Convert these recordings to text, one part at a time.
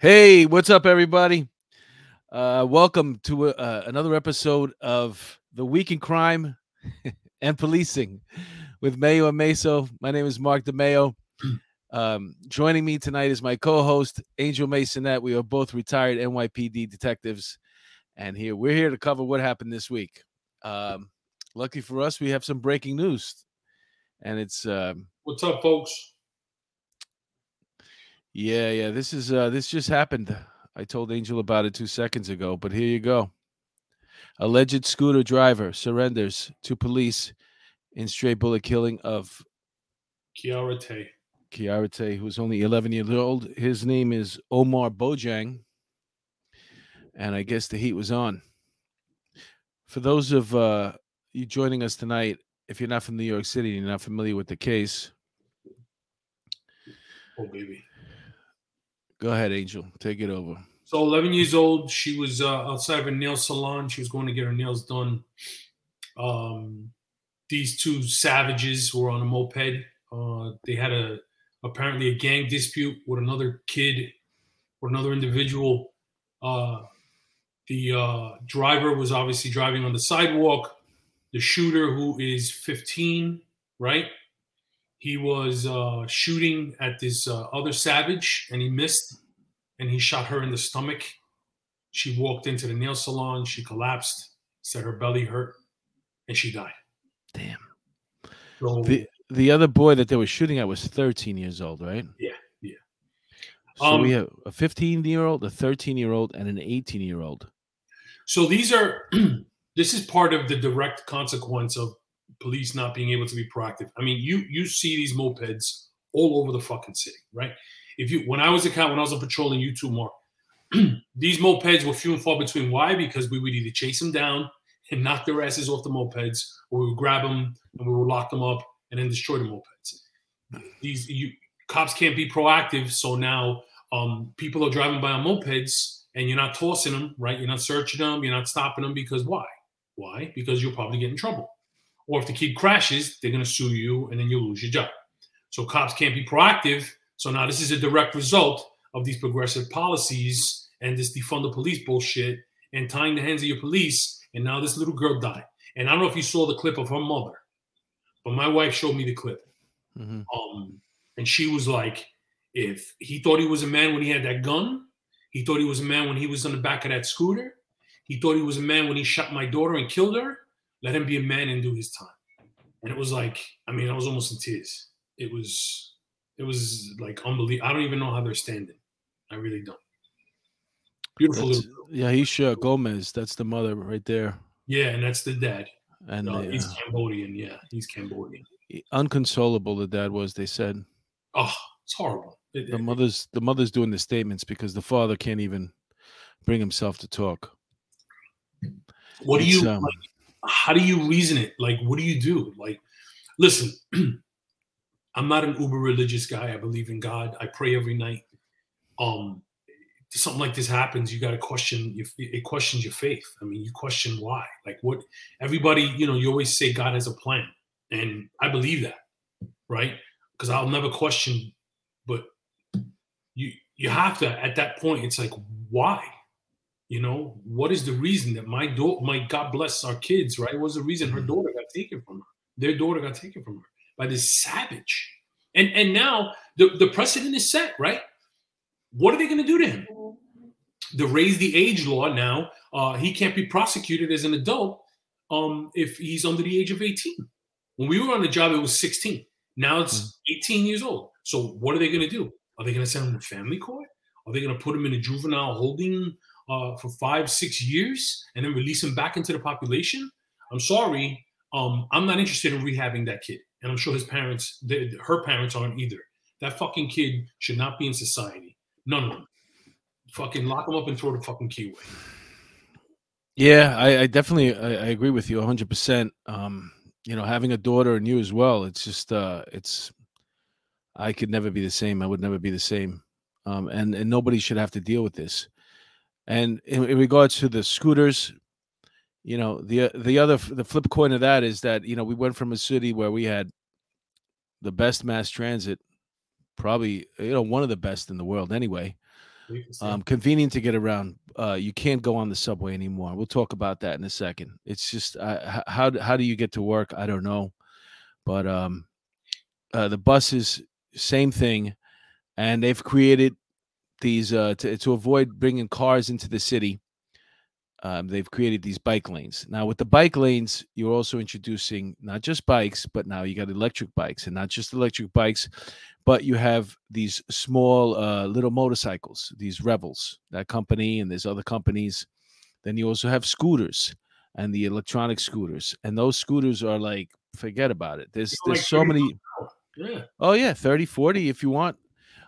Hey, what's up, everybody? Uh, welcome to uh, another episode of The Week in Crime and Policing with Mayo and Meso. My name is Mark DeMayo. Um, joining me tonight is my co-host Angel Masonette. We are both retired NYPD detectives, and here we're here to cover what happened this week. Um, lucky for us, we have some breaking news, and it's um, What's up, folks? Yeah, yeah. This is uh this just happened. I told Angel about it two seconds ago, but here you go. Alleged scooter driver surrenders to police in stray bullet killing of Kyhara Tay. Kyhara Tay, who's only 11 years old. His name is Omar Bojang. And I guess the heat was on. For those of uh, you joining us tonight, if you're not from New York City and you're not familiar with the case, Oh, baby. Go ahead, Angel. Take it over. So, 11 years old. She was uh, outside of a nail salon. She was going to get her nails done. Um, these two savages were on a moped. Uh, they had a apparently a gang dispute with another kid or another individual. Uh, the uh, driver was obviously driving on the sidewalk. The shooter, who is 15, right? He was uh, shooting at this uh, other savage and he missed and he shot her in the stomach. She walked into the nail salon. She collapsed, said her belly hurt, and she died. Damn. So, The the other boy that they were shooting at was 13 years old, right? Yeah, yeah. So we Um, have a 15 year old, a 13 year old, and an 18 year old. so these are this is part of the direct consequence of police not being able to be proactive. I mean, you you see these mopeds all over the fucking city, right? If you when I was a cop, when I was on patrol in U2 Mark, these mopeds were few and far between. Why? Because we would either chase them down and knock their asses off the mopeds, or we would grab them and we would lock them up and then destroy the mopeds. These you cops can't be proactive, so now um, people are driving by on mopeds and you're not tossing them, right? You're not searching them, you're not stopping them because why? Why? Because you'll probably get in trouble. Or if the kid crashes, they're going to sue you and then you'll lose your job. So cops can't be proactive. So now this is a direct result of these progressive policies and this defund the police bullshit and tying the hands of your police. And now this little girl died. And I don't know if you saw the clip of her mother, but my wife showed me the clip. Mhm. Um, and she was like, if he thought he was a man when he had that gun, he thought he was a man when he was on the back of that scooter, he thought he was a man when he shot my daughter and killed her, let him be a man and do his time. And it was like, I mean, I was almost in tears. It was, it was like unbelievable. I don't even know how they're standing. I really don't. Beautiful That's- little girl. yeah, Isha Gomez. That's the mother right there. Yeah, and that's the dad. And Uh, the, he's uh, Cambodian. Yeah, he's Cambodian. unconsolable, the dad was. They said Oh, it's horrible. It- the it- mother's the mother's doing the statements because the father can't even bring himself to talk. what do you um, like, how do you reason it? Like what do you do? Like listen i'm not an uber religious guy. I believe in god. I pray every night. Um something like this happens you got to question your, it questions your faith. I mean you question why. Like what everybody you know you always say god has a plan and i believe that right? Because i'll never question but you you have to at that point it's like why you know what is the reason that my daughter my god bless our kids right? What was the reason her daughter got taken from her? Their daughter got taken from her by this savage. And and now the, the precedent is set right? What are they going to do to him? The raise the age law now uh, he can't be prosecuted as an adult um, if he's under the age of 18 when we were on the job it was 16 now it's 18 years old. So what are they going to do? Are they going to send him to family court? Are they going to put him in a juvenile holding uh, for five, six years and then release him back into the population. I'm sorry, um, I'm not interested in rehabbing that kid, and I'm sure his parents, her parents, aren't either. That fucking kid should not be in society. None of them. Fucking lock him up and throw the fucking key away. Yeah, I, I definitely I, I agree with you 100. percent Um, you know, having a daughter and you as well, it's just uh, it's I could never be the same. I would never be the same. Um, and and nobody should have to deal with this. And in, in regards to the scooters, you know, the the other the flip coin of that is that you know we went from a city where we had the best mass transit, probably you know one of the best in the world anyway, Safe and sound. um, convenient to get around. Uh, you can't go on the subway anymore. We'll talk about that in a second. It's just uh, how how do you get to work? I don't know, but um, uh, the buses, same thing, and they've created these uh, to to avoid bringing cars into the city. Um, they've created these bike lanes. Now, with the bike lanes, you're also introducing not just bikes, but now you got electric bikes, and not just electric bikes, but you have these small uh, little motorcycles, these Revels, that company, and there's other companies. Then you also have scooters and the electronic scooters, and those scooters are like forget about it. There's there's so many. yeah. Oh yeah, 30, 40 if you want.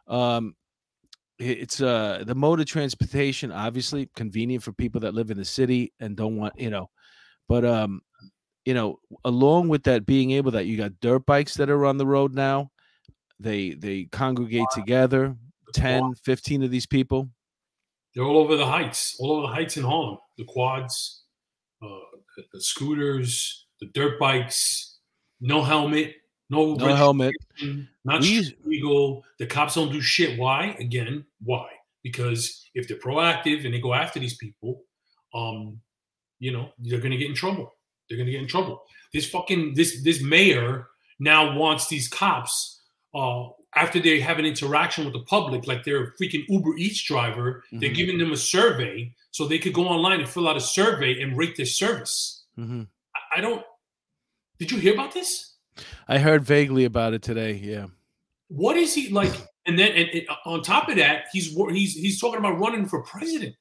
Um it's uh the mode of transportation obviously convenient for people that live in the city and don't want, you know. But um you know, along with that being able that you got dirt bikes that are on the road now. They they congregate together, 10, 15 of these people. They're all over the heights, all over the heights in Harlem. The quads, uh, the, the scooters, the dirt bikes, no helmet, no, No helmet. not We legal. The cops don't do shit. Why? Again, why? Because if they're proactive and they go after these people, um, you know, they're gonna get in trouble. They're gonna get in trouble. This fucking this this mayor now wants these cops uh after they have an interaction with the public, like they're a freaking Uber Eats driver, they're Mhm. giving them a survey so they could go online and fill out a survey and rate their service. Mhm. I- I don't. Did you hear about this? I heard vaguely about it today. Yeah. What is he like? And then, and, and on top of that, he's he's he's talking about running for president.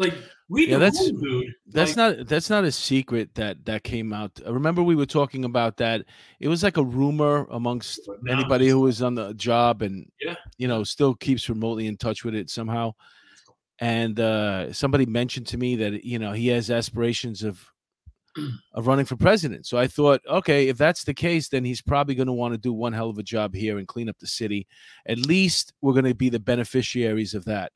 Like, read Yeah, that's- room, dude. That's Like, not that's not a secret that that came out. I remember we were talking about that. It was like a rumor amongst anybody who was on the job and Yeah. you know still keeps remotely in touch with it somehow. And uh, somebody mentioned to me that you know he has aspirations of of running for president. So I thought, okay, if that's the case, then he's probably going to want to do one hell of a job here and clean up the city. At least we're going to be the beneficiaries of that.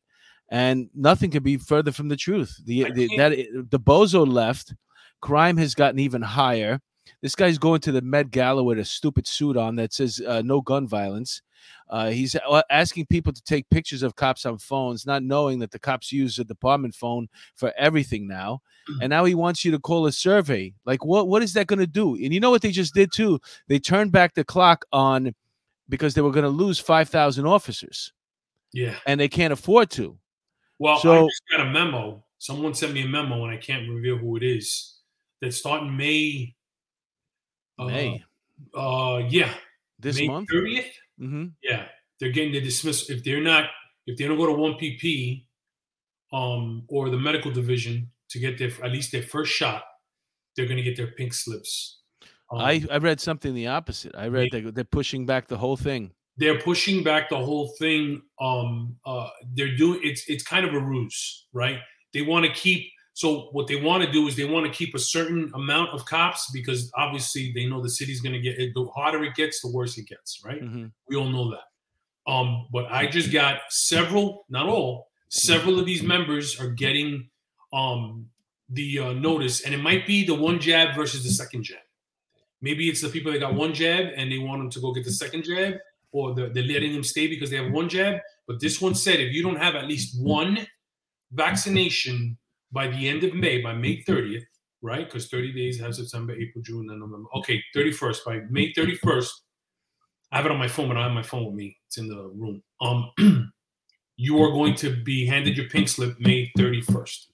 And nothing could be further from the truth. The, the that the bozo left, crime has gotten even higher. This guy's going to the Met Gala with a stupid suit on that says uh, "No gun violence." Uh, he's uh, asking people to take pictures of cops on phones, not knowing that the cops use the department phone for everything now. Mm. And now he wants you to call a survey. Like, what what is that going to do? And you know what they just did too? They turned back the clock on because they were going to lose five thousand officers. Yeah, and they can't afford to. Well, so, I just got a memo. Someone sent me a memo, and I can't reveal who it is. That's starting May. Uh, May. Uh, yeah. This May month. 30th? Mm-hmm. Yeah, they're getting the dismissal if they're not if they don't go to one PP, um, or the medical division to get their at least their first shot, they're going to get their pink slips. Um, I I read something the opposite. I read they, they're pushing back the whole thing. They're pushing back the whole thing. Um, uh, they're doing it's it's kind of a ruse, right? They want to keep so what they want to do is they want to keep a certain amount of cops because obviously they know the city's going to get it. the harder it gets, the worse it gets, right? hmm We all know that. Um, but I just got several, not all, several of these members are getting um, the uh, notice, and it might be the one jab versus the second jab. Maybe it's the people that got one jab and they want them to go get the second jab, or the, they're letting them stay because they have one jab. But this one said if you don't have at least one vaccination by the end of May, by May 30th, right? Because 30 days have September, April, June, and November. Okay, 31st. By May 31st, I have it on my phone, but I have my phone with me. It's in the room. Um, you are going to be handed your pink slip May 31st.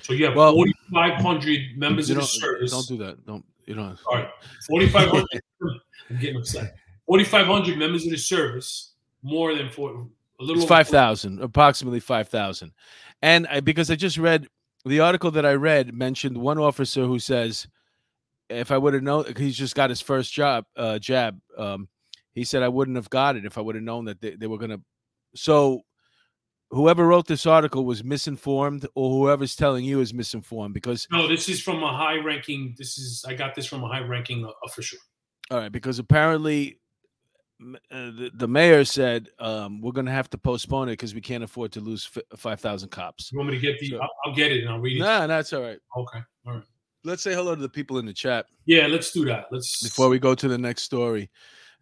So you have Well- 4,500 members of the service. don't do that. Don't you know? All right, 4,500. I'm getting upset. 4,500 members of the service, more than four, a little It's five thousand, approximately five thousand, and I, because I just read the article that I read mentioned one officer who says, "If I would have known, he's just got his first job uh, jab. Um, he said I wouldn't have got it if I would have known that they, they were gonna." So, whoever wrote this article was misinformed, or whoever's telling you is misinformed. Because No, this is from a high ranking. This is I got this from a high ranking official. all right, because apparently. Uh, the, the mayor said um, we're going to have to postpone it because we can't afford to lose f- 5,000 cops. You want me to get the? Sure. I'll, I'll get it and I'll read it. Nah, that's all right. Okay, all right. Let's say hello to the people in the chat Yeah, let's do that. Let's before we go to the next story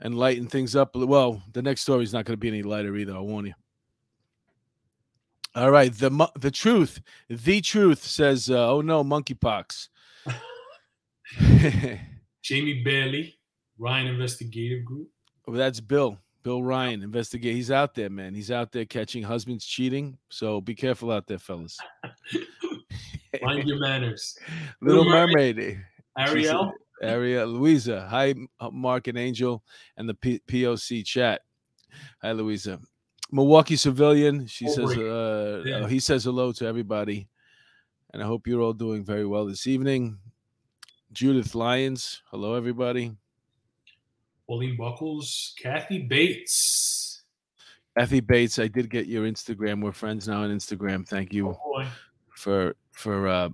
and lighten things up. Well, the next story is not going to be any lighter either. I warn you. All right, the the truth, the truth says, uh, "Oh no, monkeypox." Jamie Bailey, Ryan Investigative Group. Well, that's Bill. Bill Ryan, investigate. He's out there, man. He's out there catching husbands cheating. So be careful out there, fellas. Mind your manners. Little Little Mermaid. Mermaid. Ariel. Ariel, Louisa. Hi, uh, Mark and Angel, and the P- POC chat. Hi, Louisa. Milwaukee civilian. She Oh, says, uh, Yeah. he says hello to everybody, and I hope you're all doing very well this evening. Judith Lyons. Hello, everybody. Pauline Buckles. Kathy Bates. Effie Bates. I did get your Instagram. We're friends now on Instagram. Thank you. Oh for for uh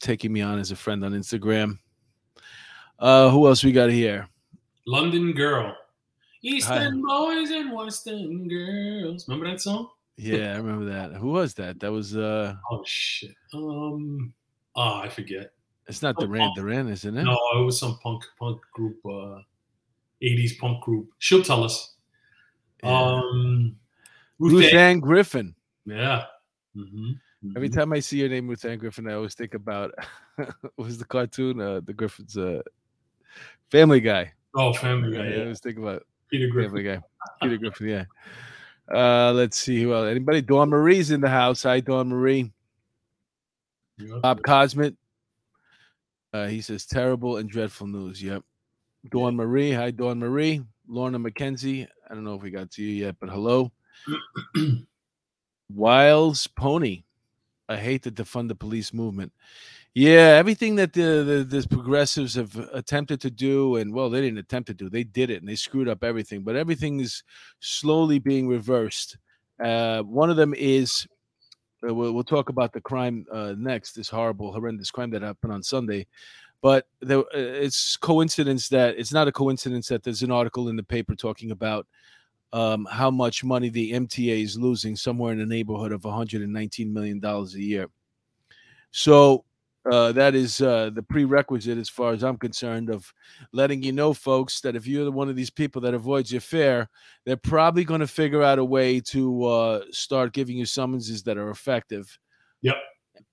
taking me on as a friend on Instagram. Uh who else we got here? London Girl. Eastern boys and Western girls. Remember that song? Yeah, I remember that. Who was that? That was uh Oh shit. Um. Oh, I forget. it's not Duran Duran, isn't it? No, it was some punk punk group. Uh, 80s punk group. She'll tell us. Yeah. Um. Ruth. Ruth Ann- Ann Griffin. Yeah. hmm Every time I see your name, Ruth Ann Griffin, I always think about what was the cartoon? Uh the Griffin's uh Family Guy. Oh, Family Guy. Yeah, Guy. I Yeah. always think about Peter Griffin. Family Guy. Peter Griffin, yeah. Uh let's see who else. Anybody? Dawn Marie's in the house. Hi, Dawn Marie. Yeah. Bob Cosmet. Uh, he says terrible and dreadful news. Yep. Dawn Marie. Hi, Dawn Marie. Lorna McKenzie. I don't know if we got to you yet, but hello. Wiles Pony. I hate the defund the police movement. Yeah, everything that the, the the progressives have attempted to do, and well, they didn't attempt to do, they did it, and they screwed up everything. But everything is slowly being reversed. Uh, one of them is uh, we'll, we'll talk about the crime uh, next. This horrible, horrendous crime that happened on Sunday. But uh, it's coincidence that it's not a coincidence that there's an article in the paper talking about um, how much money the MTA is losing, somewhere in the neighborhood of 119 million dollars a year. So uh, that is uh, the prerequisite, as far as I'm concerned, of letting you know, folks, that if you're one of these people that avoids your fare, they're probably going to figure out a way to uh, start giving you summonses that are effective. Yep.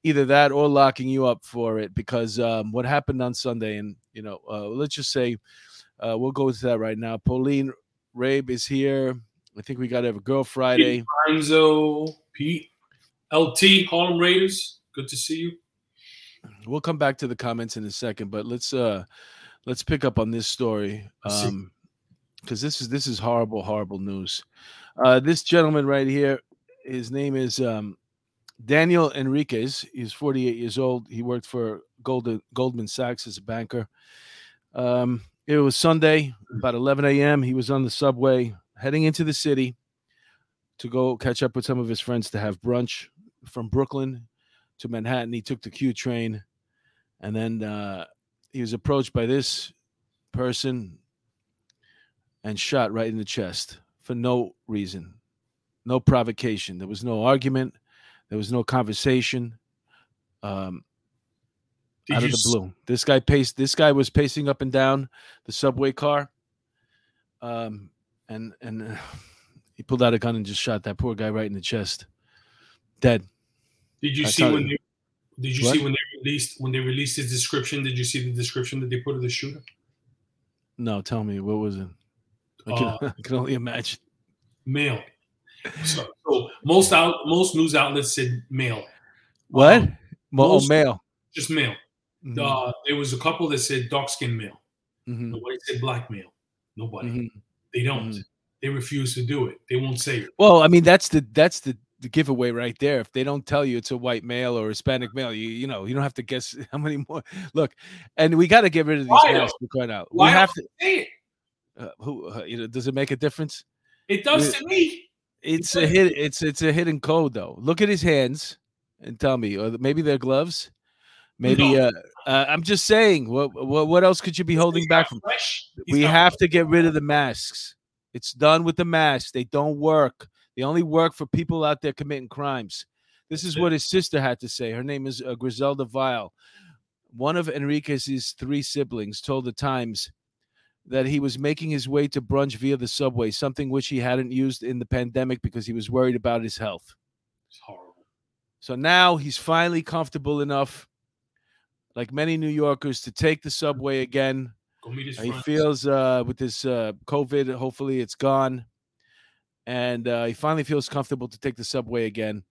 Either that or locking you up for it, because um, what happened on Sunday, and you know, uh, let's just say uh, we'll go to that right now. Pauline Rabe is here. I think we got to have a girl Friday. Renzo, Pete, LT, Harlem Raiders. Good to see you. We'll come back to the comments in a second, but let's uh let's pick up on this story. Um because this is this is horrible, horrible news. Uh this gentleman right here, his name is um Daniel Enriquez. He's 48 years old. He worked for Golden Goldman Sachs as a banker. Um it was Sunday, about 11 a.m. He was on the subway heading into the city to go catch up with some of his friends to have brunch from Brooklyn to Manhattan. He took the Q train, and then uh, he was approached by this person and shot right in the chest for no reason, no provocation. There was no argument. There was no conversation. Um, Did out of the s- blue, this guy paced. This guy was pacing up and down the subway car, um, and and uh, he pulled out a gun and just shot that poor guy right in the chest, dead. Did you I see when they, did you What? see when they released when they released his description? Did you see the description that they put of the shooter? No, tell me what was it? I can, Uh, I can only imagine. Male. So, so most out most news outlets said male, What? Um, oh, most- male. just male. Mhm, Uh, there was a couple that said dark skinned male. mhm, Nobody said black male. Nobody. mhm. They don't. Mhm. They refuse to do it. They won't say it. Well, I mean, that's the that's the the giveaway right there. If they don't tell you it's a white male or Hispanic male, you you know you don't have to guess how many more. Look, and we got to get rid of these for crying out. Why we have to. they say it? Uh, who uh, you know? Does it make a difference? It does We- to me. It's a hit. It's it's a hidden code though. Look at his hands and tell me, or maybe they're gloves. Maybe. No. Uh, uh, I'm just saying. What what what else could you be holding He's back from? Fresh. We have to get rid of the masks. It's done with the masks. They don't work. They only work for people out there committing crimes. This That's is it. what his sister had to say. Her name is uh, Griselda Vile. One of Enriquez's three siblings told the Times that he was making his way to brunch via the subway, something which he hadn't used in the pandemic because he was worried about his health. It's horrible. So now he's finally comfortable enough, like many New Yorkers, to take the subway again. Go meet his He feels uh, with this uh, COVID, hopefully it's gone, and uh, he finally feels comfortable to take the subway again.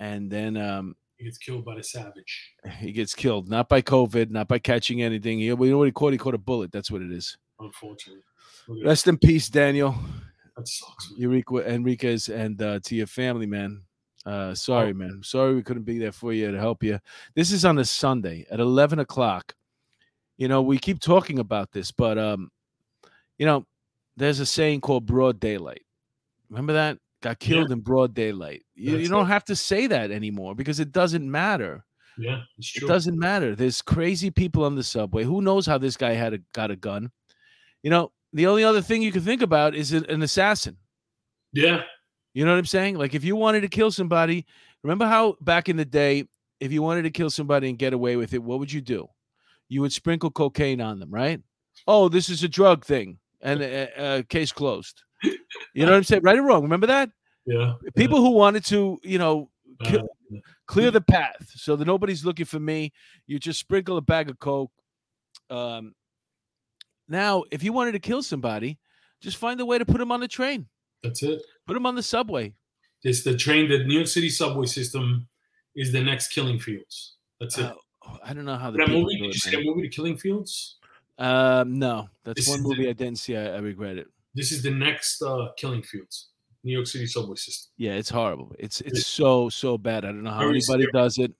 And then um, he gets killed by the savage. he gets killed, not by COVID, not by catching anything. He, we know what he caught. He caught a bullet. That's what it is. Unfortunately, Rest in peace, Daniel, that. sucks. man. Eureka, Enriquez, and uh, to your family, man. Uh, sorry, Oh. man. Sorry we couldn't be there for you to help you. This is on a Sunday at eleven o'clock. You know, we keep talking about this, but um, you know, there's a saying called broad daylight. Remember that? Got Yeah. killed in broad daylight. You, you don't it. have to say that anymore because it doesn't matter. Yeah, it's It doesn't matter. There's crazy people on the subway. Who knows how this guy had a, got a gun? You know, the only other thing you can think about is an assassin. Yeah, You know what I'm saying? Like if you wanted to kill somebody, remember how back in the day, if you wanted to kill somebody and get away with it, what would you do? You would sprinkle cocaine on them, right? Oh, this is a drug thing, and uh, uh, case closed. You know what I'm saying? Right or wrong? Remember that? yeah. People who wanted to, you know, yeah. kill, clear the path so that nobody's looking for me. You just sprinkle a bag of coke. Um, now, if you wanted to kill somebody, just find a way to put them on the train, That's it. put them on the subway. It's the train. The New York City subway system is the next Killing Fields. That's it. Uh, I don't know how the that movie? Did you see that movie, The Killing Fields? Um, no, that's This one is the- movie I didn't see. I, I regret it. This is the next uh, Killing Fields. New York City subway system. Yeah, it's horrible. It's it's It- so so bad. I don't know how anybody scary. does it.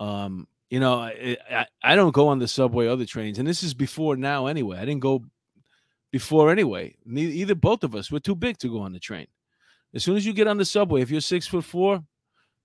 Um, you know, I, I I don't go on the subway or the trains, and this is before now anyway. I didn't go before anyway. Neither, either both of us we're too big to go on the train. As soon as you get on the subway, if you're six foot four,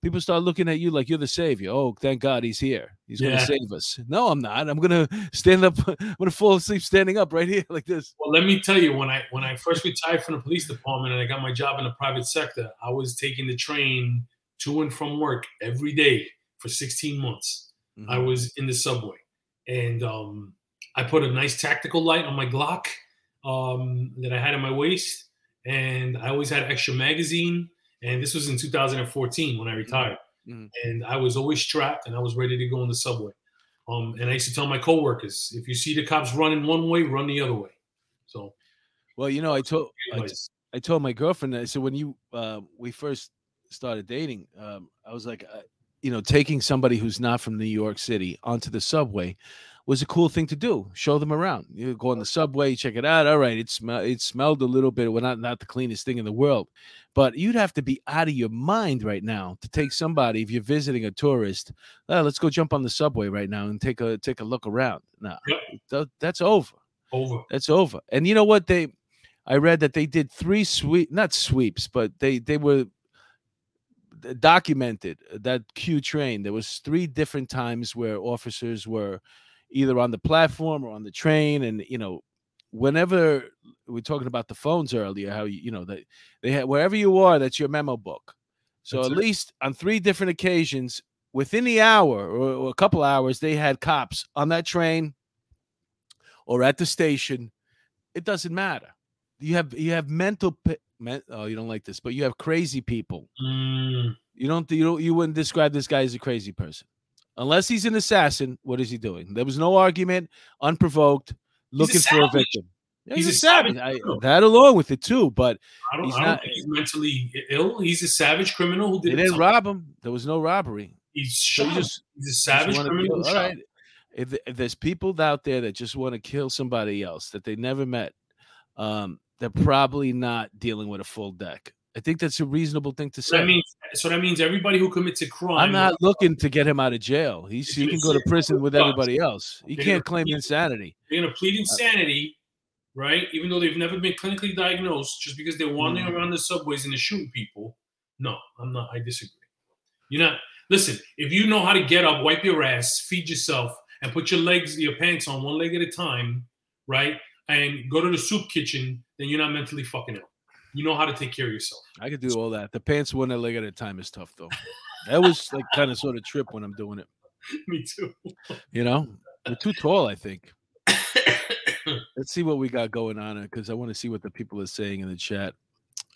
people start looking at you like you're the savior. Oh, thank God he's here. He's going to save us. No, I'm not. I'm going to stand up. I'm going to fall asleep standing up right here like this. Well, let me tell you, when I when I first retired from the police department and I got my job in the private sector, I was taking the train to and from work every day for 16 months. I Mhm. was in the subway, and um, I put a nice tactical light on my Glock um, that I had in my waist, and I always had extra magazine. And this was in 2014 when I retired, Mhm. and I was always strapped and I was ready to go in the subway. Um, and I used to tell my coworkers, if you see the cops running one way, run the other way. So, Well, you know, I told I, t- I told my girlfriend that. So when you uh, we first started dating, um, I was like, uh, you know, taking somebody who's not from New York City onto the subway was a cool thing to do. Show them around. You go on the subway, check it out. All right, it smell it smelled a little bit. Well, not not the cleanest thing in the world, but you'd have to be out of your mind right now to take somebody if you're visiting a tourist. "Uh, let's go jump on the subway right now and take a take a look around. No, Yep. that's over. over. That's over. And you know what? They I read that they did three sweep not sweeps, but they they were documented that Q train. There was three different times where officers were either on the platform or on the train and you know whenever we're talking about the phones earlier how you, you know they they had wherever you are that's your memo book so That's at it. least on three different occasions within the hour or, or a couple hours they had cops on that train or at the station it doesn't matter you have you have mental men, oh you don't like this but you have crazy people. Mm, you don't you don't you wouldn't describe this guy as a crazy person. Unless he's an assassin what is he doing? There was no argument unprovoked looking for a victim. Yeah, He's he's, a a savage, I, that along with it too but I don't, He's I don't not- think he's mentally ill. He's a savage criminal who they did didn't something. rob him. There was no robbery. He's shot. just he's a savage criminal. all right. If, if there's people out there that just want to kill somebody else that they never met um they're probably not dealing with a full deck i think that's a reasonable thing to So that say means so that means everybody who commits a crime. i'm not looking to get him out of jail he's he you can go to prison with everybody else he can't claim insanity They're going to plead insanity, right? Even though they've never been clinically diagnosed, just because they're wandering Mm. around the subways and they're shooting people. No, I'm not. I disagree. You're not. Listen, if you know how to get up, wipe your ass, feed yourself, and put your legs, your pants on one leg at a time, right? And go to the soup kitchen, then you're not mentally fucking ill. You know how to take care of yourself. I could do all that. The pants one leg at a time is tough though. That was like kind of sort of trip when I'm doing it. Me too. You know, we're too tall. I think. Let's see what we got going on because I want to see what the people are saying in the chat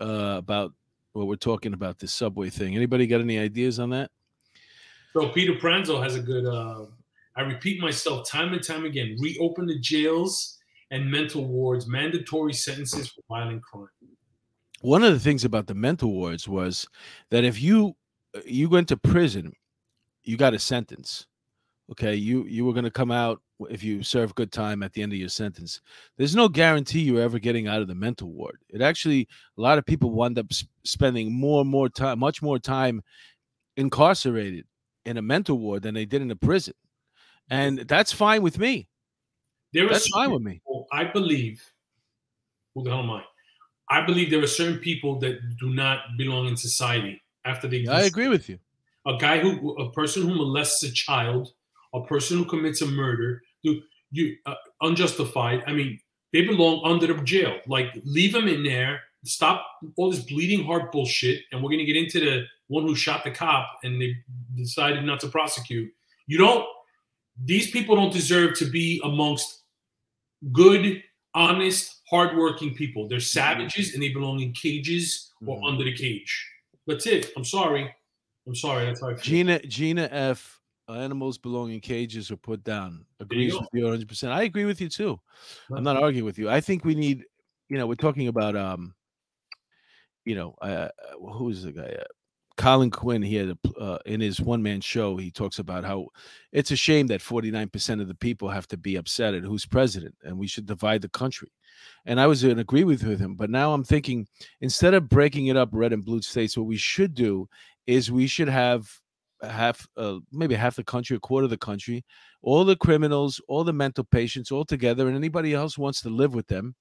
uh, about what we're talking about this subway thing. Anybody got any ideas on that? So Peter Pranzo has a good. Uh, I repeat myself time and time again: reopen the jails and mental wards, mandatory sentences for violent crime. One of the things about the mental wards was that if you you went to prison, you got a sentence. Okay, you you were going to come out if you serve good time at the end of your sentence. There's no guarantee you're ever getting out of the mental ward. It actually a lot of people wind up sp- spending more and more time, much more time incarcerated in a mental ward than they did in a prison, and that's fine with me. There That's fine with me. I believe. Who the hell am I? I believe there are certain people that do not belong in society after they. I agree with you. a guy who a person who molests a child a person who commits a murder do you uh, unjustified i mean they belong under the jail like leave them in there stop all this bleeding heart bullshit and we're going to get into the one who shot the cop and they decided not to prosecute you don't these people don't deserve to be amongst good honest hardworking people they're savages and they belong in cages or Mhm. under the cage that's it i'm sorry i'm sorry that's how i feel Gina Gina F. Animals belong in cages or put down. There you Agrees with you 100. percent I agree with you too. I'm not arguing with you. I think we need, you know, we're talking about, um, you know, uh, uh, who is the guy? Colin Quinn. He had a, uh, in his one man show. He talks about how it's a shame that 49 percent of the people have to be upset at who's president, and we should divide the country. And I was in agree with with him, but now I'm thinking instead of breaking it up red and blue states, what we should do is we should have half uh, maybe half the country a quarter of the country all the criminals all the mental patients all together and anybody else wants to live with them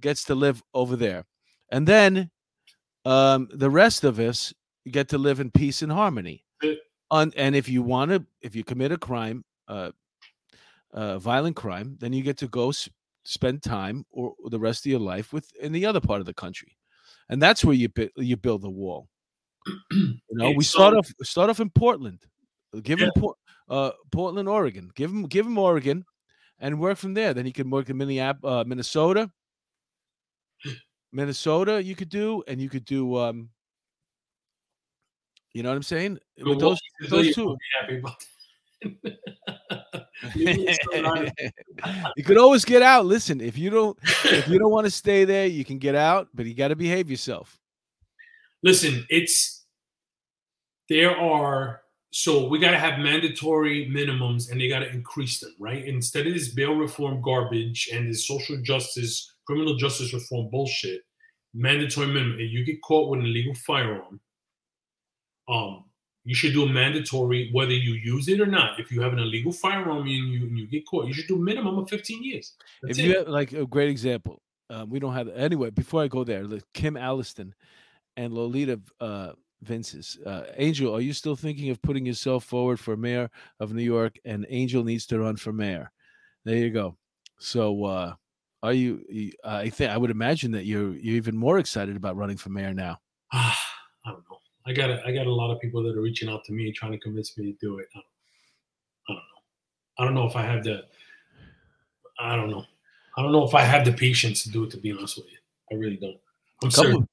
gets to live over there and then um, the rest of us get to live in peace and harmony On, and if you want to if you commit a crime uh, uh, violent crime then you get to go spend time or the rest of your life with in the other part of the country and that's where you bu- you build the wall you know, we start off start off in Portland. Give him Por- uh, Portland, Oregon. Give him give him Oregon, and work from there. Then he can work in Minneapolis, uh, Minnesota. Minnesota, you could do, and you could do. um You know what I'm saying? With those those two, happy about that. Leave me alone. you could always get out. Listen, if you don't if you don't want to stay there, you can get out, but you got to behave yourself. Listen, it's there are so we got to have mandatory minimums and they got to increase them, right? Instead of this bail reform garbage and this social justice, criminal justice reform bullshit, mandatory minimum. If you get caught with an illegal firearm, um, you should do a mandatory whether you use it or not. If you have an illegal firearm and you, and you get caught, you should do a minimum of 15 years. That's if it. you have like a great example, um, we don't have anyway. Before I go there, like Kim Alliston and Lolita uh, Vince's uh, Angel. Are you still thinking of putting yourself forward for mayor of New York? And Angel needs to run for mayor. There you go. So, uh, are you? you- I think I would imagine that you're you're even more excited about running for mayor now. I got a, I got a lot of people that are reaching out to me trying to convince me to do it. I don't, I don't know. I don't know if I have the. I don't know. I don't know if I have the patience to do it. To be honest with you, I really don't. I'm Couple-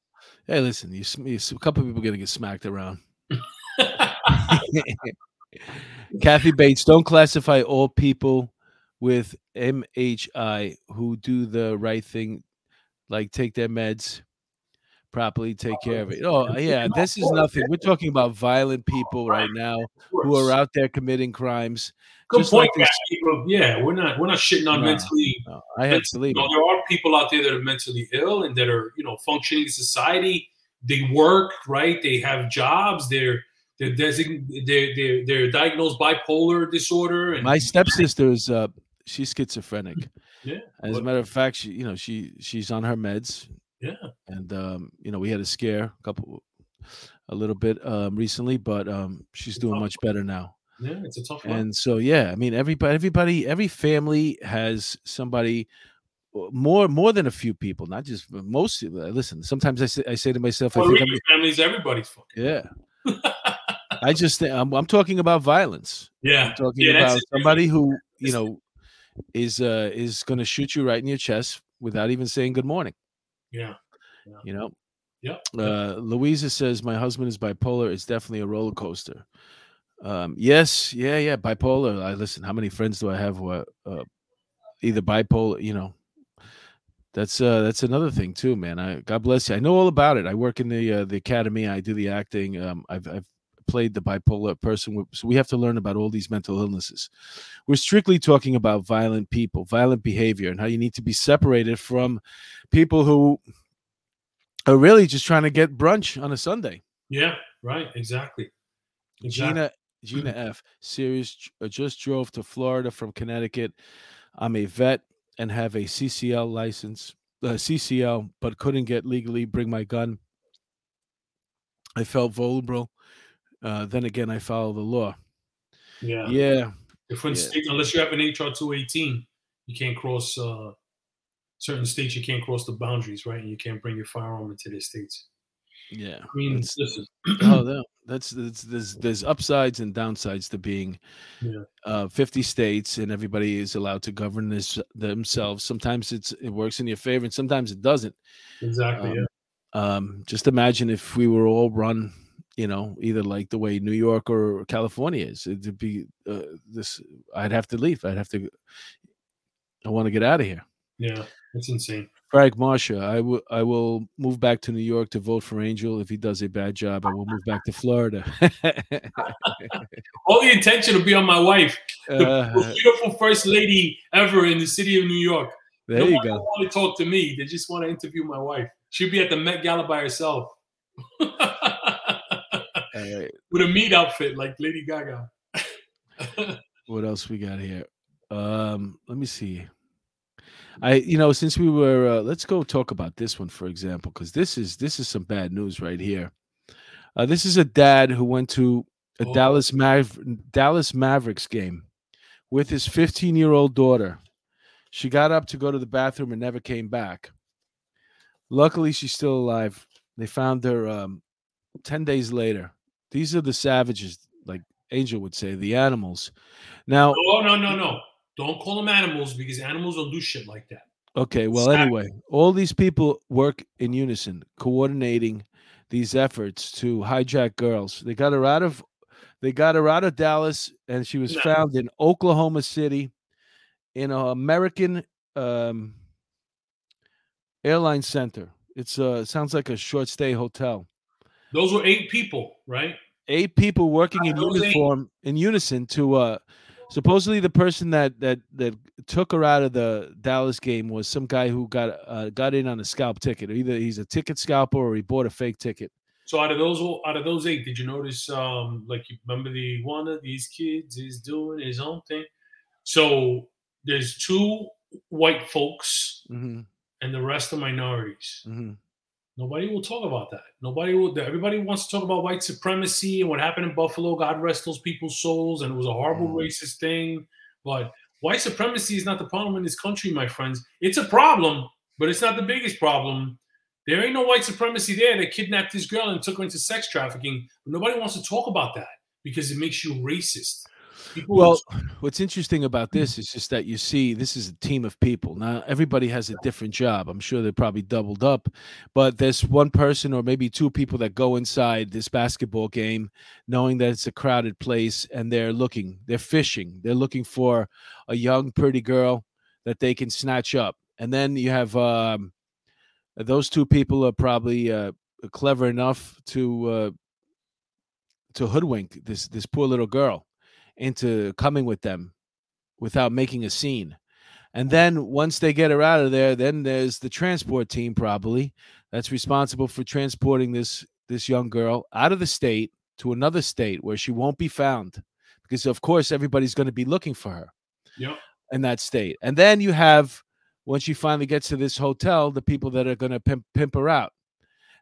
hey, listen, you, you, a couple people gonna get smacked around. Kathy Bates, don't classify all people with MHI who do the right thing, like take their meds properly, take care of it. Oh, yeah, this is nothing. We're talking about violent people right now who are out there committing crimes. Good just point, like this- guys. People- Yeah, we're not we're not shitting on No. mentally. No, I have to leave. Know, there are people out there that are mentally ill and that are you know functioning in society. They work right. They have jobs. They're they're design, they're, they're they're diagnosed bipolar disorder and My stepsister is uh she's schizophrenic. yeah. As a matter of fact, she you know she she's on her meds. Yeah. And um, you know, we had a scare a couple a little bit um recently, but um she's doing much better now. Yeah, it's a tough one. And so yeah, I mean everybody everybody every family has somebody more more than a few people, not just most uh, listen, sometimes I say I say to myself, I think families, everybody's fucking. yeah. I just think I'm, I'm talking about violence. Yeah. I'm talking Yeah, about somebody who you know is uh is going to shoot you right in your chest without even saying good morning. Yeah. You know, Yep. Uh, Louisa says my husband is bipolar. It's definitely a roller coaster. Um, yes, yeah, yeah, bipolar. I listen. How many friends do I have who are uh, either bipolar? You know, that's uh, that's another thing too, man. I God bless you. I know all about it. I work in the uh, the academy. I do the acting. Um, I've I've played the bipolar person, so we have to learn about all these mental illnesses. We're strictly talking about violent people, violent behavior, and how you need to be separated from people who are really just trying to get brunch on a Sunday. Yeah, right. Exactly. exactly. Gina Gina F. Series uh, just drove to Florida from Connecticut. I'm a vet and have a CCL license, uh, CCL, but couldn't get legally bring my gun. I felt vulnerable. Uh, then again, I follow the law. Yeah. Yeah. Different Yeah. states, unless you have an HR 218, you can't cross uh, certain states. You can't cross the boundaries, right? And you can't bring your firearm into the states. Yeah. I mean, That's- listen. oh, no, that's, that's there's there's upsides and downsides to being Yeah. uh, 50 states and everybody is allowed to govern this themselves. Sometimes it's it works in your favor and sometimes it doesn't. exactly. Um, yeah. Um, just imagine if we were all run, you know, either like the way New York or California is. It'd be uh, this. I'd have to leave. I'd have to. I want to get out of here. Yeah. It's insane. Frank Marsha, I will. I will move back to New York to vote for Angel. If he does a bad job, I will move back to Florida. All the attention will be on my wife, the Uh, beautiful first lady ever in the city of New York. there no you go. want to talk to me. They just want to interview my wife. She'll be at the Met Gala by herself. With a meat outfit like Lady Gaga. what else we got here? Um let me see. I you know since we were uh, let's go talk about this one for example because this is this is some bad news right here. Uh, this is a dad who went to a Oh. dallas Maver- dallas mavericks game with his 15 year old daughter. She got up to go to the bathroom and never came back. Luckily she's still alive. They found her um 10 days later these are the savages like angel would say the animals now no, no, no, no. Don't call them animals because animals don't do shit like that. Okay, well, anyway, all these people work in unison, coordinating these efforts to hijack girls. They got her out of they got her out of Dallas, and she was No. found in Oklahoma City in an American um, airline center. It's uh sounds like a short stay hotel. Those were eight people, right? Eight people working in Out of those eight- uniform in unison to uh supposedly the person that that that took her out of the Dallas game was some guy who got uh, got in on a scalp ticket. Either he's a ticket scalper or he bought a fake ticket. So out of those out of those eight, did you notice um like you remember the one of these kids is doing his own thing? So there's two white folks hmm and the rest are minorities. hmm Nobody will talk about that. Nobody will. Everybody wants to talk about white supremacy and what happened in Buffalo. God rest those people's souls, and it was a horrible Mhm. racist thing. But white supremacy is not the problem in this country, my friends. It's a problem, but it's not the biggest problem. There ain't no white supremacy there. They kidnapped this girl and took her into sex trafficking. But nobody wants to talk about that because it makes you racist. Well, what's interesting about this is just that you see this is a team of people. Now everybody has a different job. I'm sure they're probably doubled up, but there's one person or maybe two people that go inside this basketball game knowing that it's a crowded place and they're looking, they're fishing, they're looking for a young pretty girl that they can snatch up. And then you have um those two people are probably uh, clever enough to uh, to hoodwink this this poor little girl into coming with them without making a scene. And then once they get her out of there, then there's the transport team probably that's responsible for transporting this this young girl out of the state to another state where she won't be found because of course everybody's going to be looking for her Yep. in that state. And then you have once she finally gets to this hotel, the people that are going to pimp, pimp her out.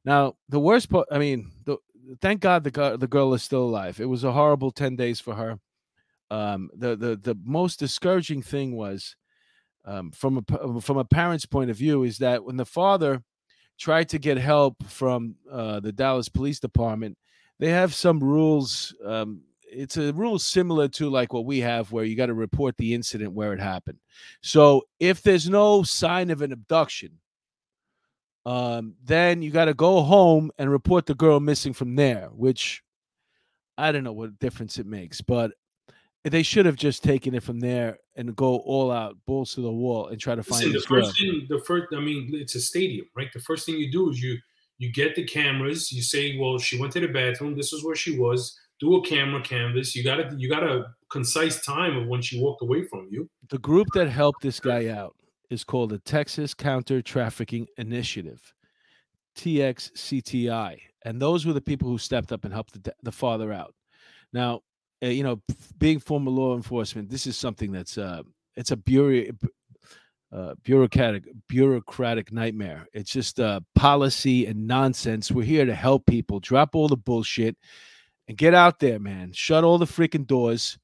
Now, the worst part, I mean, the, thank God the girl, the girl is still alive. It was a horrible 10 days for her. Um, the, the, the most discouraging thing was um, from a, p- from a parent's point of view is that when the father tried to get help from uh, the Dallas Police Department, they have some rules. Um, it's a rule similar to like what we have, where you got to report the incident where it happened. So if there's no sign of an abduction, Um, then you got to go home and report the girl missing from there, which I don't know what difference it makes, but they should have just taken it from there and go all out, balls to the wall, and try to find Listen, the this girl. first thing, the first, I mean, it's a stadium, right? The first thing you do is you you get the cameras. You say, well, she went to the bathroom. This is where she was. Do a camera canvas. You got to you got a concise time of when she walked away from you. The group that helped this guy out is called the Texas Counter Trafficking Initiative, TXCTI, and those were the people who stepped up and helped the, the father out. Now, uh, you know, being former law enforcement, this is something that's uh, it's a bureau, uh, bureaucratic bureaucratic nightmare. It's just uh, policy and nonsense. We're here to help people. Drop all the bullshit and get out there, man. Shut all the freaking doors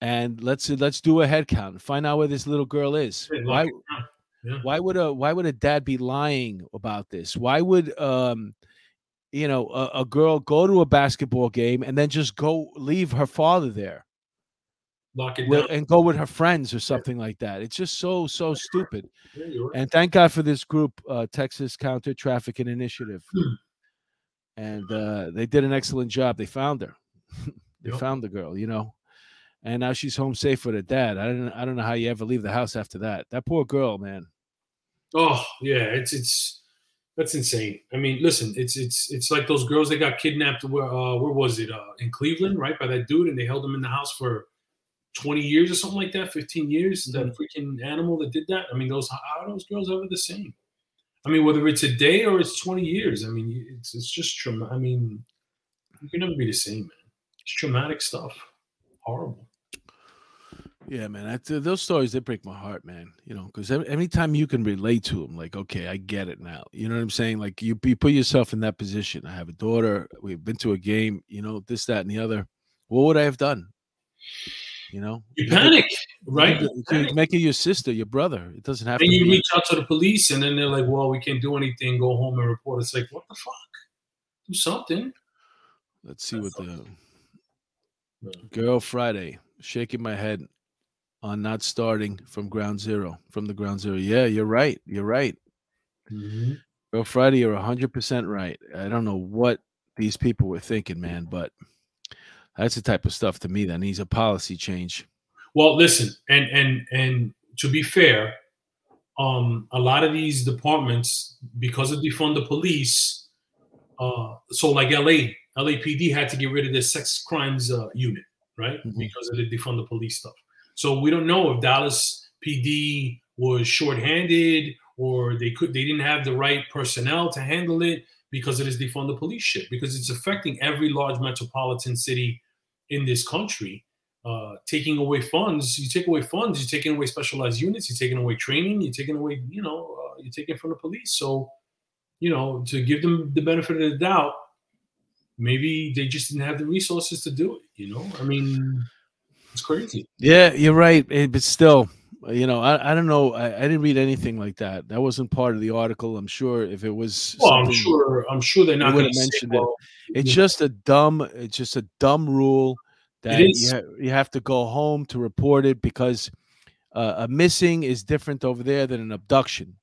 and let's let's do a head count and find out where this little girl is. Why lock it down. Yeah. why would a why would a dad be lying about this? Why would um you know a, a girl go to a basketball game and then just go leave her father there Lock it with, down. and go with her friends or something like that? It's just so so stupid. And thank God for this group, uh, Texas Counter Trafficking Initiative. And uh, they did an excellent job. They found her. they Yep. found the girl, you know. And now she's home safe with her dad. I don't I don't know how you ever leave the house after that. That poor girl, man. Oh yeah, it's it's that's insane. I mean, listen, it's it's it's like those girls that got kidnapped. Where uh, where was it? Uh, in Cleveland, right? By that dude, and they held him in the house for twenty years or something like that, fifteen years. That freaking animal that did that. I mean, those how are those girls ever the same? I mean, whether it's a day or it's twenty years. I mean, it's it's just trauma. I mean, you can never be the same, man. It's traumatic stuff. Horrible. Yeah, man. That's, uh, those stories they break my heart, man. You know, because anytime you can relate to them, like, okay, I get it now. You know what I'm saying? Like, you, you put yourself in that position. I have a daughter. We've been to a game. You know, this, that, and the other. What would I have done? You know, You panic, You right? you could make it your sister, your brother. It doesn't have Then you reach out to the police, and then they're like, "Well, we can't do anything. Go home and report." It's like, what the fuck? Do something. Let's see what the girl Friday shaking my head on not starting from ground zero. From the ground zero. Yeah, you're right. You're right. Girl Friday, you're hundred percent right. I don't know what these people were thinking, man, but that's the type of stuff to me that needs a policy change. Well, listen, and and and to be fair, um, a lot of these departments, because of defund the police, uh, so like LA, LAPD had to get rid of their sex crimes uh, unit, right? Mhm. Because of the defund the police stuff. So we don't know if Dallas PD was shorthanded or they could they didn't have the right personnel to handle it because it is defund the police shit. Because it's affecting every large metropolitan city in this country uh, taking away funds. You take away funds. You're taking away specialized units. You're taking away training. You're taking away, you know, uh, you're taking from the police. So, you know, to give them the benefit of the doubt, maybe they just didn't have the resources to do it. You know, I mean, it's crazy. Yeah, you're right. eh, But still, you know, I, I don't know. I, I didn't read anything like that. That wasn't part of the article. I'm sure if it was Well, I'm sure. I'm sure they're not going to mention it. it. it's just a dumb it's just a dumb rule that you, ha- you have to go home to report it because uh, a missing is different over there than an abduction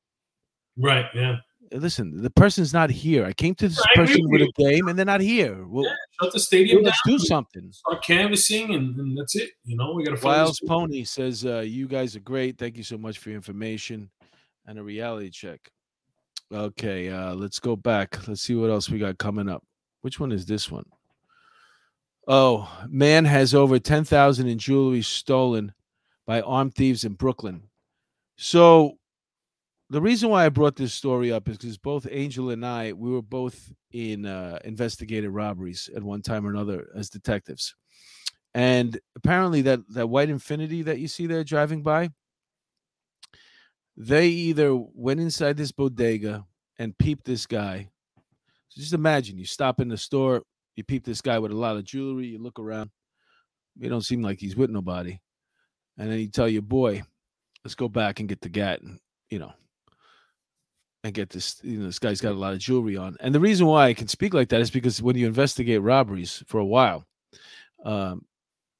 Right. Yeah. Listen the person's not here i came to this I person with with a game and they're not here well, Yeah, Shut the stadium down. let's do something Start canvassing, and, and that's it. You know, we got to find. wiles pony says uh, you guys are great thank you so much for your information and a reality check okay uh, let's go back let's see what else we got coming up which one is this one Oh, man has over 10,000 in jewelry stolen by armed thieves in Brooklyn. So the reason why I brought this story up is because both Angel and I, we were both in uh, investigated robberies at one time or another as detectives. And apparently that that white Infiniti that you see there driving by, they either went inside this bodega and peeped this guy. So just imagine you stop in the store, you peep this guy with a lot of jewelry, you look around, it don't seem like he's with nobody. And then you tell your boy, let's go back and get the gat and you know and get this you know this guy's got a lot of jewelry on and the reason why i can speak like that is because when you investigate robberies for a while um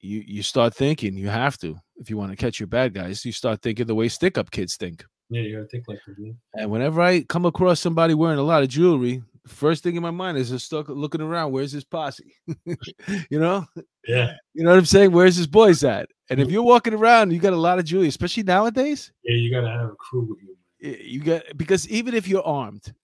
you you start thinking you have to if you want to catch your bad guys you start thinking the way stick up kids think Yeah, you gotta think like that. Yeah. And whenever I come across somebody wearing a lot of jewelry, first thing in my mind is just stuck looking around. Where's his posse? you know? Yeah. You know what I'm saying? Where's his boys at? And if you're walking around, you got a lot of jewelry, especially nowadays. Yeah, you gotta have a crew with you. Y- You get because even if you're armed,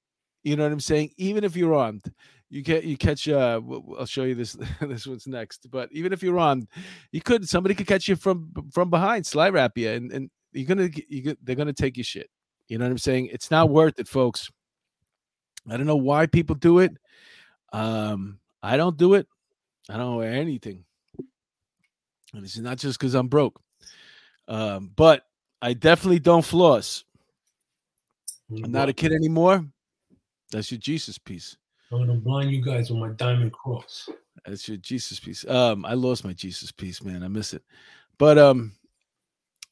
you know what I'm saying. Even if you're armed, you get you catch. Uh, I'll show you this. this one's next. But even if you're armed, you could somebody could catch you from from behind, sly wrap you, and and you're gonna you they're gonna take your shit. You know what I'm saying? It's not worth it, folks. I don't know why people do it. Um, I don't do it. I don't wear anything. And is not just because I'm broke. Um, but I definitely don't floss. I'm not a kid anymore. That's your Jesus piece. I'm gonna blind you guys with my diamond cross. That's your Jesus piece. Um, I lost my Jesus piece, man. I miss it. But um,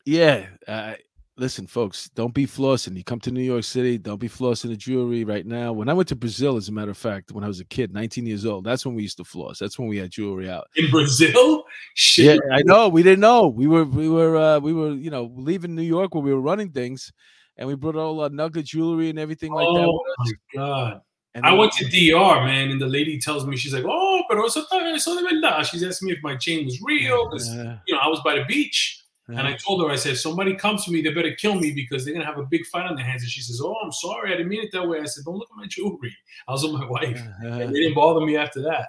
yeah. Uh, listen, folks, don't be flossing. You come to New York City, don't be flossing the jewelry right now. When I went to Brazil, as a matter of fact, when I was a kid, 19 years old, that's when we used to floss. That's when we had jewelry out. In Brazil? Shit. Yeah, I know. We didn't know. We were we were uh we were, you know, leaving New York where we were running things and we brought all our nugget jewelry and everything like that. oh my god. And I went to DR, man, and the lady tells me, she's like, Oh, pero eso, eso de verdad. She's asking me if my chain was real. 'cause, Uh, you know, I was by the beach. And I uh, told her, I said, somebody comes to me, they better kill me because they're gonna have a big fight on their hands. And she says, Oh, I'm sorry, I didn't mean it that way. I said, Don't look at my jewelry. I was with my wife. uh, And they didn't bother me after that.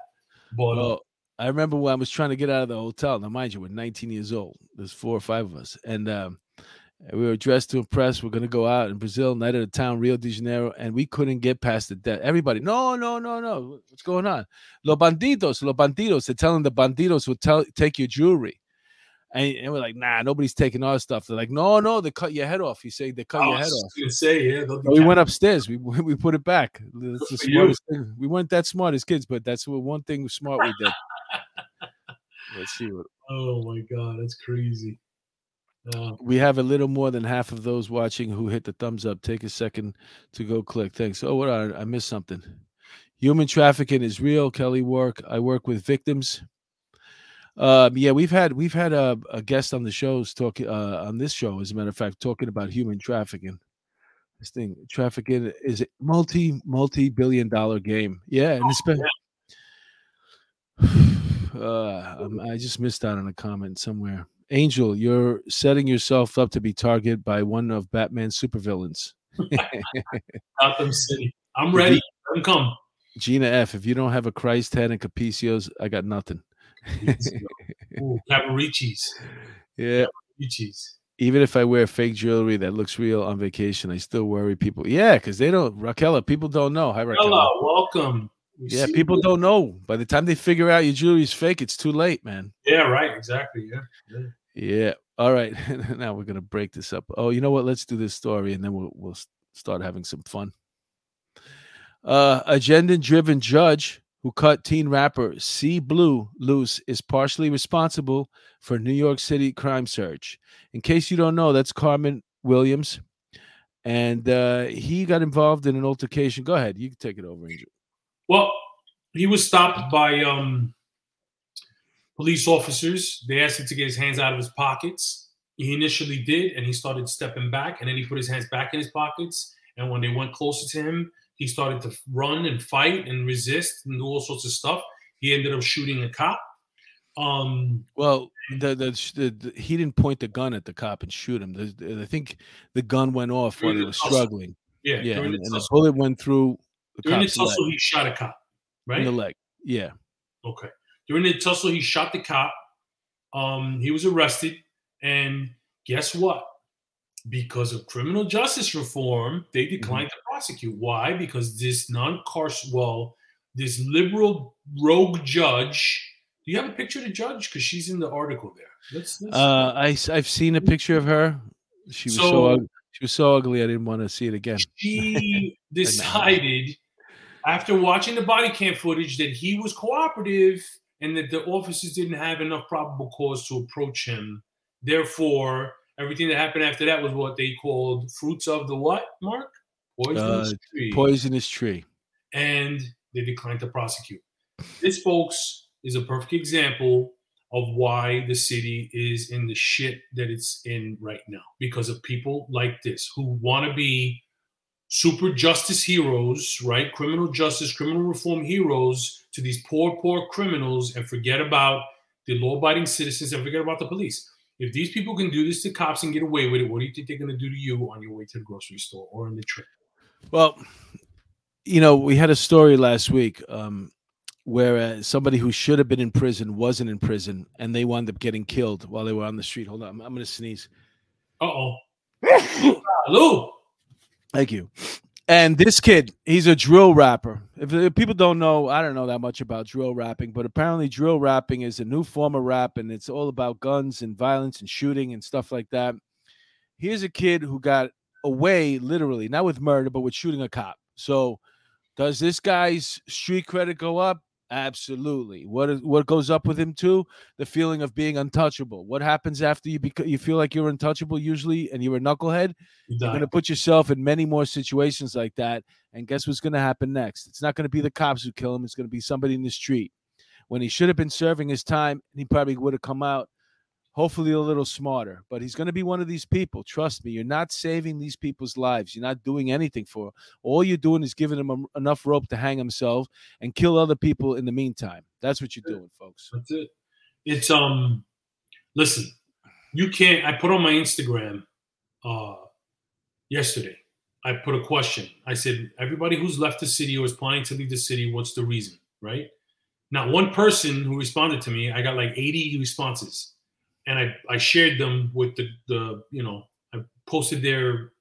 But uh, I remember when I was trying to get out of the hotel. Now, mind you, we're 19 years old. There's four or five of us, and um, we were dressed to impress. We're gonna go out in Brazil, night of the town, Rio de Janeiro, and we couldn't get past the debt. Everybody, no, no, no, no. What's going on? Los bandidos, los bandidos. They're telling the bandidos will tell take your jewelry. And, and we're like, nah, nobody's taking our stuff. They're like, no, no, they cut your head off. You say they cut oh, I your head off. say, yeah, So we went upstairs. We we put it back. That's the smartest thing. We weren't that smart as kids, but that's what one thing smart we did. Let's see what Oh my god, that's crazy. Uh, we have a little more than half of those watching who hit the thumbs up. Take a second to go click. Thanks. Oh, what I, I missed something. Human trafficking is real. Kelly work. I work with victims. Um, yeah, we've had we've had a, a guest on the shows talking uh, on this show, as a matter of fact, talking about human trafficking. This thing, trafficking is a multi multi billion dollar game. Yeah, and it's been. Uh, um, I just missed out on a comment somewhere. Angel, you're setting yourself up to be targeted by one of Batman's supervillains. Gotham City. I'm ready. Let come. Gina F. If you don't have a Christ head and Capicios, I got nothing. Ooh. Yeah. Even if I wear fake jewelry that looks real on vacation, I still worry people. Yeah, because they don't. Raquel, people don't know. Hi, Raquel. Hello, welcome. We Yeah, people you. don't know. By the time they figure out your jewelry's fake, it's too late, man. Yeah, right. Exactly. Yeah. yeah. Yeah. All right. now we're gonna break this up. Oh, you know what? Let's do this story, and then we'll we'll start having some fun. Uh, agenda-driven judge who cut teen rapper C Blu loose is partially responsible for New York City crime surge. In case you don't know, that's Carmen Williams, and uh, he got involved in an altercation. Go ahead, you can take it over, Angel. Well, he was stopped by um, police officers. They asked him to get his hands out of his pockets. He initially did, and he started stepping back, and then he put his hands back in his pockets. And when they went closer to him, he started to run and fight and resist and do all sorts of stuff. He ended up shooting a cop. Um, Well, the, the, the, the he didn't point the gun at the cop and shoot him. I think the gun went off while During he was tussle. struggling. yeah, Yeah, and, the bullet went through the during the cop's leg, he shot a cop. Right. in the leg. Yeah. Okay. During the tussle, he shot the cop. Um, he was arrested, and guess what? Because of criminal justice reform, they declined to prosecute. Why? Because this non-carcer, well, this liberal rogue judge. Do you have a picture of the judge? Because she's in the article there. Let's. let's Uh, I have seen a picture of her. She was so, So- ug- she was so ugly. I didn't want to see it again. she decided after watching the body cam footage that he was cooperative and that the officers didn't have enough probable cause to approach him. Therefore, everything that happened after that was what they called fruits of the what, Mark? Poisonous Uh, tree. Poisonous tree. and they declined to prosecute. This, folks, is a perfect example of why the city is in the shit that it's in right now because of people like this who want to be super justice heroes, right? Criminal justice, criminal reform heroes to these poor, poor criminals and forget about the law abiding citizens and forget about the police. If these people can do this to cops and get away with it, what do you think they're going to do to you on your way to the grocery store or in the train? Well, you know, we had a story last week um, where uh, somebody who should have been in prison wasn't in prison and they wound up getting killed while they were on the street. Hold on, I'm, I'm going to sneeze. Uh oh. Lou. Thank you. And this kid, he's a drill rapper. If, if, people don't know, I don't know that much about drill rapping, but apparently drill rapping is a new form of rap and it's all about guns and violence and shooting and stuff like that. Here's a kid who got away literally, not with murder, but with shooting a cop. So does this guy's street credit go up? Absolutely. What is what goes up with him too? The feeling of being untouchable. What happens after you beca- you feel like you're untouchable usually, and you're a knucklehead? You are going to put yourself in many more situations like that. And guess what's going to happen next? It's not going to be the cops who kill him. It's going to be somebody in the street. When he should have been serving his time, he probably would have come out hopefully a little smarter. But he's going to be one of these people. Trust me, you're not saving these people's lives. You're not doing anything for. All you're doing is giving him enough rope to hang himself and kill other people in the meantime. That's what you're doing, folks. That's it. It's um. Listen, you can't. I put on my Instagram uh yesterday. I put a question. I said, everybody who's left the city or is planning to leave the city, what's the reason? Right? Not one person who responded to me. I got like 80 responses and I, I shared them with the, the, you know, I posted their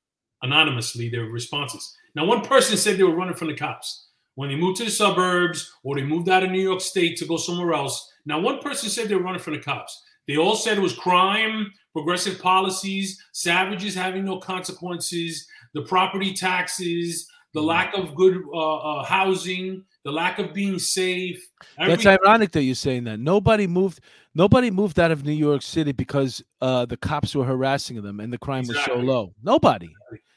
anonymously their responses. Now, one person said they were running from the cops when they moved to the suburbs or they moved out of New York State to go somewhere else. Now, one person said they were running from the cops. They all said it was crime, progressive policies, savages having no consequences, the property taxes, the mm-hmm. lack of good uh, uh, housing, the lack of being safe. That's ironic that you're saying that. Nobody moved. Nobody moved out of New York City because uh, the cops were harassing them and the crime exactly. was so low. Nobody.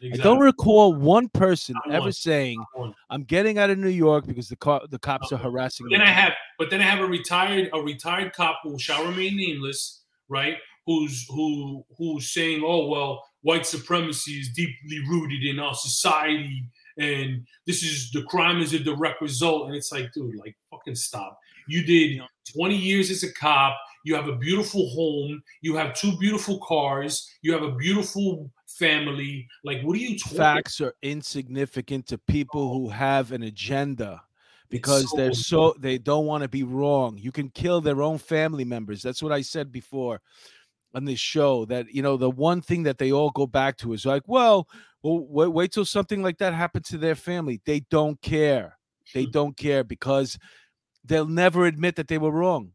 Exactly. I don't recall one person Not ever one. saying, "I'm getting out of New York because the the cops are harassing." But then I have, but then I have a retired a retired cop who shall remain nameless, right? Who's who who's saying, "Oh well, white supremacy is deeply rooted in our society." And this is the crime is a direct result. And it's like, dude, like fucking stop. You did 20 years as a cop. You have a beautiful home. You have two beautiful cars. You have a beautiful family. Like, what are you talking? Facts are insignificant to people who have an agenda because so they're so they don't want to be wrong. You can kill their own family members. That's what I said before on this show that you know the one thing that they all go back to is like well well wait, wait till something like that happens to their family. They don't care. They don't care because they'll never admit that they were wrong.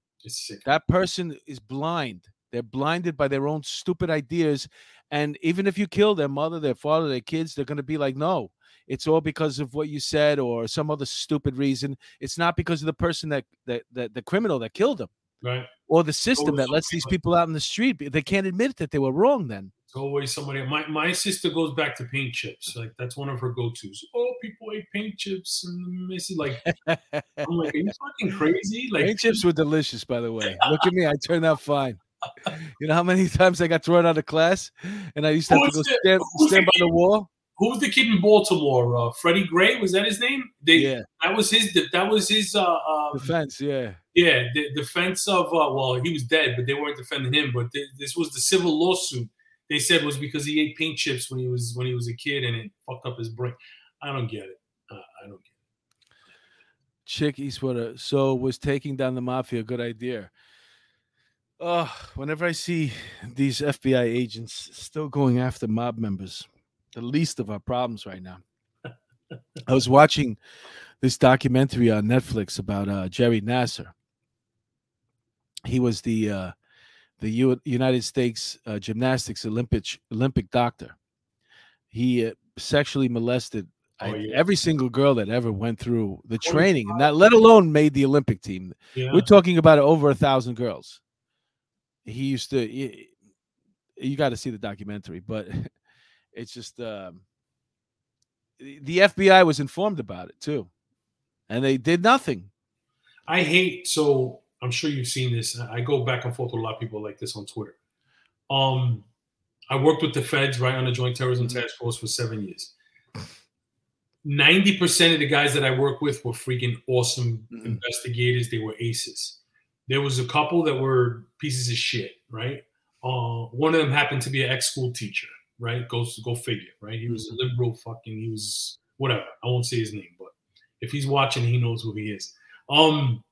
That person is blind. They're blinded by their own stupid ideas and even if you kill their mother their father their kids they're going to be like no. It's all because of what you said or some other stupid reason. It's not because of the person that that, that the criminal that killed them right. or the system that lets these people out in the street they can't admit that they were wrong then. It's always somebody my, my sister goes back to paint chips like that's one of her go-to's. Oh people ate paint chips and missy like i'm like are you fucking crazy? Like paint chips were delicious by the way. Look at me i turned out fine. You know how many times i got thrown out of class and i used to have to go stand, stand by the wall who was the kid in Baltimore? Uh, Freddie Gray was that his name? They, yeah, that was his. That was his uh, um, defense. Yeah, yeah, the defense of uh, well, he was dead, but they weren't defending him. But th- this was the civil lawsuit. They said was because he ate paint chips when he was when he was a kid and it fucked up his brain. I don't get it. Uh, I don't get it. Chick Eastwater. So was taking down the mafia a good idea? Oh, whenever I see these FBI agents still going after mob members, the least of our problems right now. I was watching this documentary on Netflix about uh, Jerry Nassar. He was the uh, the U- United States uh, gymnastics Olympic Olympic doctor. He uh, sexually molested oh, yeah. every single girl that ever went through the training, not let alone made the Olympic team. Yeah. We're talking about over a thousand girls. He used to. He, you got to see the documentary, but it's just um, the FBI was informed about it too, and they did nothing. I hate so. I'm sure you've seen this. I go back and forth with a lot of people like this on Twitter. Um, I worked with the feds right on the Joint Terrorism Mhm. Task Force for seven years. 90% of the guys that I work with were freaking awesome Mhm. investigators. They were aces. There was a couple that were pieces of shit, right? Uh, one of them happened to be an ex-school teacher, right? Go go figure, right? He was a liberal fucking, he was whatever. I won't say his name, but if he's watching, he knows who he is. Um,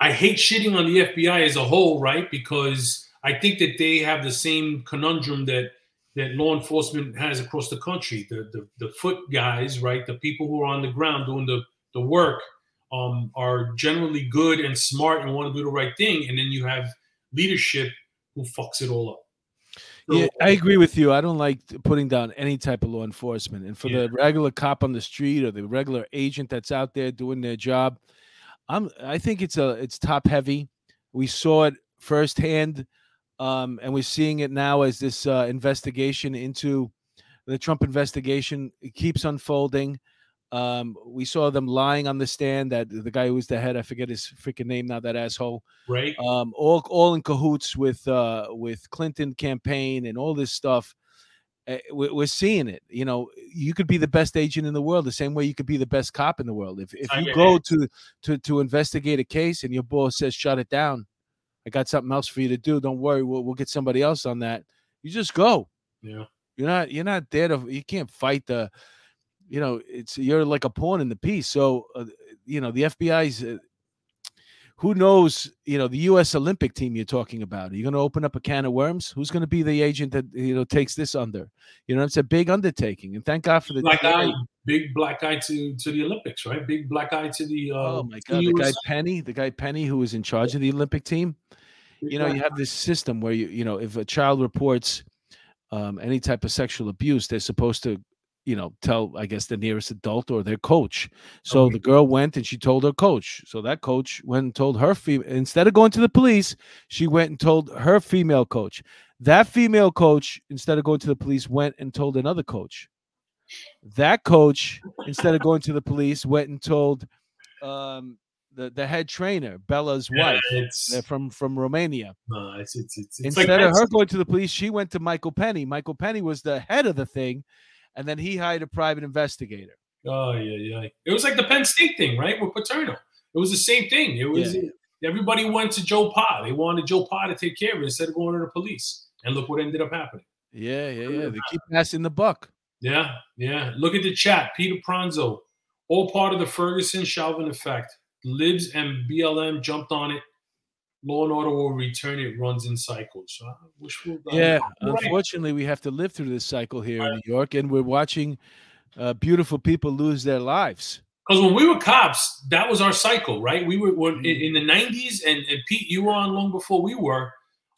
I hate shitting on the FBI as a whole, right? Because I think that they have the same conundrum that that law enforcement has across the country. The the, the foot guys, right? The people who are on the ground doing the the work um, are generally good and smart and want to do the right thing, and then you have leadership who fucks it all up. Yeah, I agree with you. I don't like putting down any type of law enforcement. And for Yeah. the regular cop on the street or the regular agent that's out there doing their job, I'm I think it's a it's top heavy. We saw it firsthand, um, and we're seeing it now as this uh, investigation into the Trump investigation keeps unfolding. Um, we saw them lying on the stand that the guy who was the head, I forget his freaking name now, that asshole right? um, all all in cahoots with uh, with Clinton campaign and all this stuff. Uh, we- We're seeing it. You know, you could be the best agent in the world, the same way you could be the best cop in the world. If if you go to to to investigate a case and your boss says shut it down, I got something else for you to do. Don't worry, we'll we'll get somebody else on that. You just go. Yeah. You're not you're not there to you can't fight the you know it's you're like a pawn in the piece. So uh, you know the FBI's uh, who knows you know the U.S. Olympic team you're talking about. Are you going to open up a can of worms? Who's going to be the agent that you know takes this under? You know it's a big undertaking, and thank God for the Black eye, big black eye to to the Olympics, right? Big black eye to the. Uh, Oh my God, the guy Penny, the guy Penny who was in charge of the Olympic team. you know you have this system where you you know if a child reports um, any type of sexual abuse they're supposed to you know tell i guess the nearest adult or their coach. So Okay. the girl went and she told her coach. So that coach went and told her female instead of going to the police she went and told her female coach. That female coach instead of going to the police went and told another coach. That coach instead of going to the police went and told um, the, the head trainer Bela's Yeah, wife it's, from from romania. It's, it's, it's Instead like of her going to the police, she went to Michael Penny. Michael Penny was the head of the thing, and then he hired a private investigator. Oh yeah, yeah. It was like the Penn State thing, right? With Paterno, it was the same thing. It was everybody went to Joe Pa. They wanted Joe Pa to take care of it instead of going to the police. And look what ended up happening. Yeah, yeah, yeah. They keep passing the buck. Yeah, yeah. Look at the chat. Peter Pranzo, all part of the Ferguson Chauvin effect. Libs and BLM jumped on it. Law and order will return. It runs in cycles. So I wish we'll, Yeah, Right. unfortunately, we have to live through this cycle here in New York, and we're watching uh, beautiful people lose their lives. Because when we were cops, that was our cycle, right? We were when, in, Mhm. in the '90s, and, and Pete, you were on long before we were.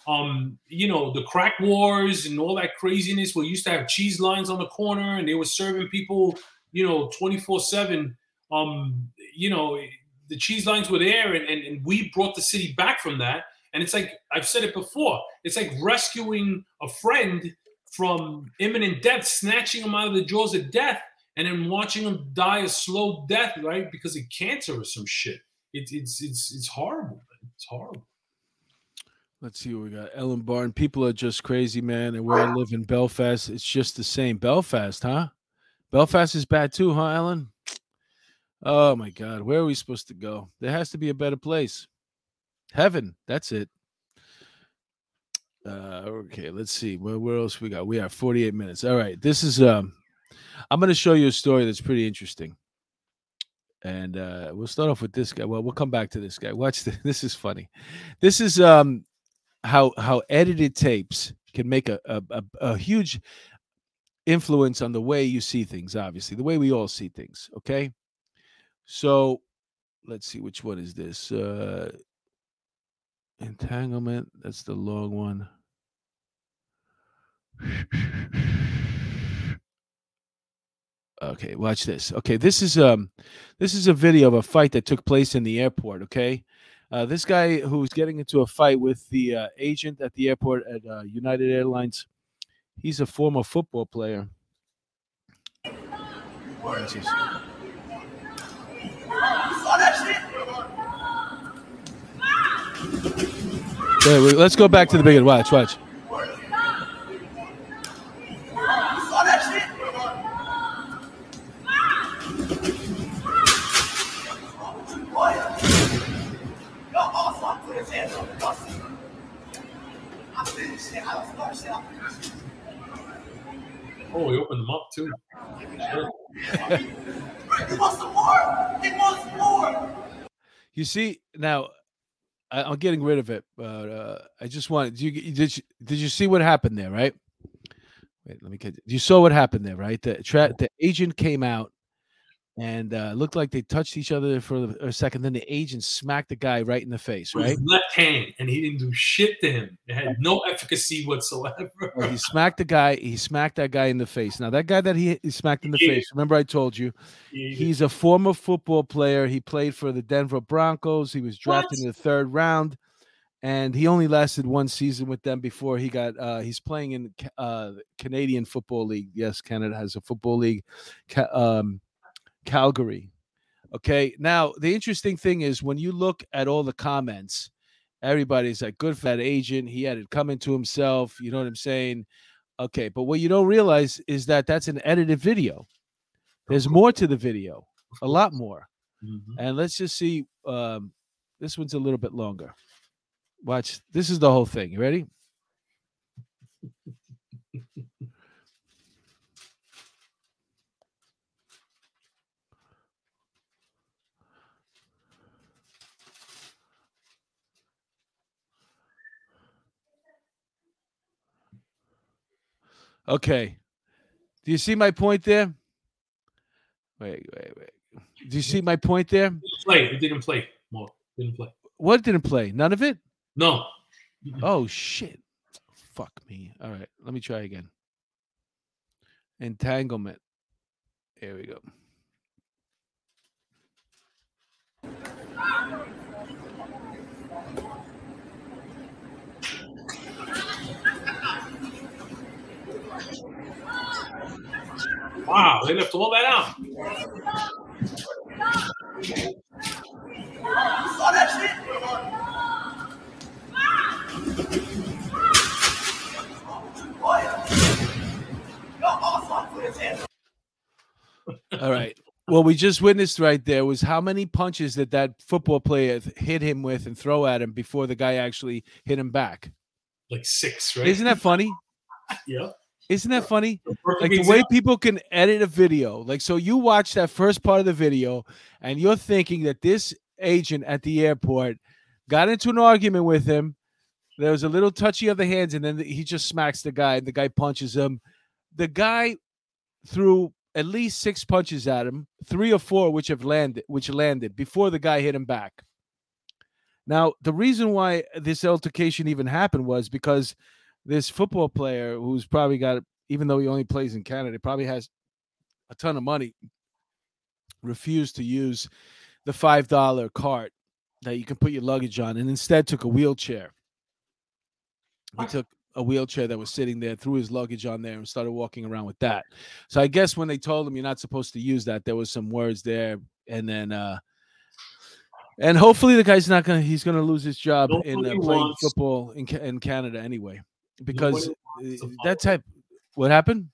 Um, you know, the crack wars and all that craziness. We used to have cheese lines on the corner, and they were serving people, you know, 24 seven. Um, you know, the cheese lines were there, and, and and we brought the city back from that. And it's like I've said it before. It's like rescuing a friend from imminent death, snatching him out of the jaws of death and then watching him die a slow death, right? Because of cancer or some shit. It, it's it's it's horrible. Man. It's horrible. Let's see what we got. Ellen Barn. People are just crazy, man. And where I live in Belfast, it's just the same. Belfast, huh? Belfast is bad too, huh, Ellen? Oh my God. Where are we supposed to go? There has to be a better place. Heaven. That's it. Uh, okay, let's see. Where, where else we got? We have 48 minutes. All right. This is um I'm gonna show you a story that's pretty interesting. And uh we'll start off with this guy. Well, we'll come back to this guy. Watch this. This is funny. This is um how how edited tapes can make a, a, a huge influence on the way you see things obviously the way we all see things okay so let's see which one is this? Uh entanglement that's the long one. Okay watch this. Okay this is um this is a video of a fight that took place in the airport okay? Uh, this guy who's getting into a fight with the uh, agent at the airport at uh, United Airlines, he's a former football player. Wait, wait, let's go back to the beginning. Watch, watch. Oh, he opened them up too. Sure. He wants more. He wants more. You see now, I, I'm getting rid of it, but uh, I just wanted. You did you, did you see what happened there? Right. Wait, let me get. You saw what happened there, right? The tra- the agent came out and uh, looked like they touched each other for a second. Then the agent smacked the guy right in the face, right? left hand, and he didn't do shit to him. It had no efficacy whatsoever. He smacked the guy. He smacked that guy in the face. Now that guy that he, he smacked in the Yeah. face. Remember, I told you He- he's a former football player. He played for the Denver Broncos. He was drafted in the third round, and he only lasted one season with them before he got. Uh, he's playing in uh, the Canadian Football League. Yes, Canada has a football league. Um, Calgary. Okay. Now the interesting thing is when you look at all the comments, everybody's like, "Good for that agent. He had it coming to himself." You know what I'm saying? Okay, but what you don't realize is that that's an edited video. There's more to the video, a lot more. Mhm. And let's just see. Um, this one's a little bit longer. Watch. This is the whole thing. You ready? Okay. Do you see my point there? Wait, wait, wait. Do you see my point there? Didn't play. It didn't play. More. Didn't play. What didn't play? None of it? No. Oh shit. Fuck me. All right, let me try again. Entanglement. Here we go. Wow, they left all that out. Saw that shit? Boy. Yo, awesome. Put his hands up. All right. What we just witnessed right there was how many punches did that football player hit him with and throw at him before the guy actually hit him back. Like six, right? Isn't that funny? yeah. Isn't that funny? Like the way people can edit a video. Like so you watch that first part of the video and you're thinking that this agent at the airport got into an argument with him. There was a little touchy of the hands and then he just smacks the guy and the guy punches him. The guy threw at least six punches at him three or four which have landed which landed before the guy hit him back. Now the reason why this altercation even happened was because this football player who's probably got even though he only plays in Canada, probably has a ton of money, refused to use the five dollar cart that you can put your luggage on, and instead took a wheelchair. He took a wheelchair that was sitting there, threw his luggage on there, and started walking around with that. So I guess when they told him you're not supposed to use that, there was some words there, and then uh and hopefully the guy's not gonna he's gonna lose his job in uh, playing wants- football in in Canada anyway because uh, that type what happened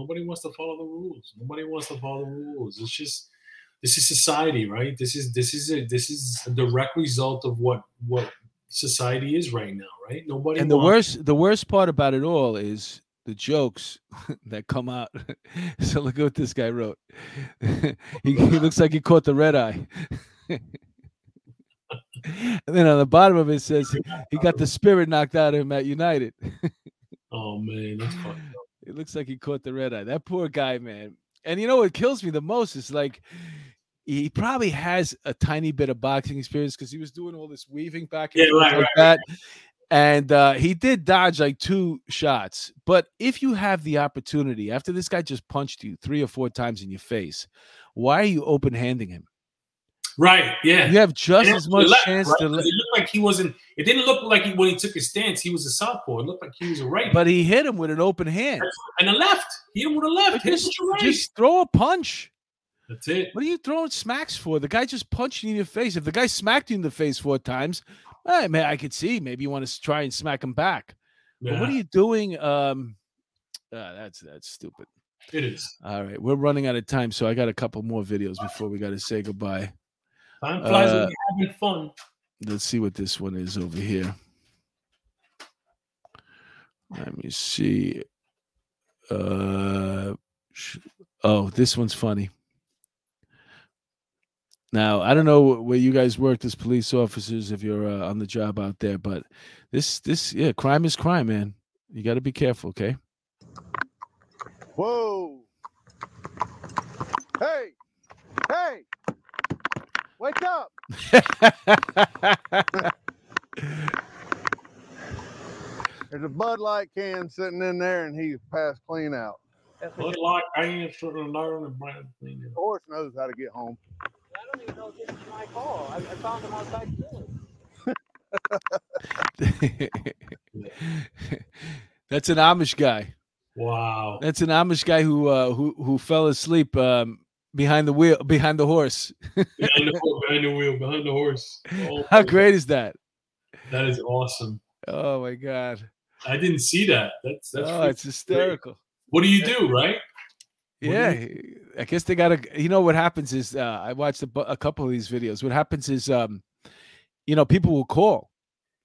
Nobody wants to follow the rules. Nobody wants to follow the rules. It's just this is society, right? This is this is a this is a direct result of what what society is right now, right? Nobody and the worst the worst part about it all is the jokes that come out so look at what this guy wrote he, he looks like he caught the red eye and then on the bottom of it says he got the spirit knocked out of him at united Oh man, that's fucked up. it looks like he caught the red eye that poor guy man and you know what kills me the most is like he probably has a tiny bit of boxing experience because he was doing all this weaving back and Yeah, forth right, like right, that and uh, he did dodge like two shots. But if you have the opportunity, after this guy just punched you three or four times in your face, why are you open handing him? Right, yeah. You have just And as much left, chance right? to. It looked like he wasn't. It didn't look like he, when he took his stance, he was a southpaw. It looked like he was a right. but he hit him with an open hand. and the left, he hit him with a left. Hit just, right. just throw a punch. That's it. What are you throwing smacks for? The guy just punched you in your face. If the guy smacked you in the face four times, I mean, I could see maybe you want to try and smack him back. But what are you doing? Um, uh, that's that's stupid. It is. All right, we're running out of time, so I got a couple more videos before we got to say goodbye. Time flies when Uh, you're having fun. Let's see what this one is over here. Let me see. Uh, oh, this one's funny. Now, I don't know where you guys worked as police officers if you're uh, on the job out there, but this, this, yeah, crime is crime, man. You got to be careful, okay? Whoa. Hey. Hey. Wake up. There's a Bud Light can sitting in there and he's passed clean out. Bud Light, I ain't certain learn and brand clean. The horse knows how to get home. I don't even know if this is my call. I, I found him outside chilling. That's an Amish guy. Wow. That's an Amish guy who uh, who who fell asleep um, behind the wheel behind the horse. behind the wheel, behind the wheel, behind the horse. Oh, How great is that? That is awesome. Oh my god! I didn't see that. That's that's. oh, it's hysterical. What do you do, right? What do Yeah, I guess they gotta. You know what happens is uh, I watched a, a couple of these videos. What happens is, um, you know, people will call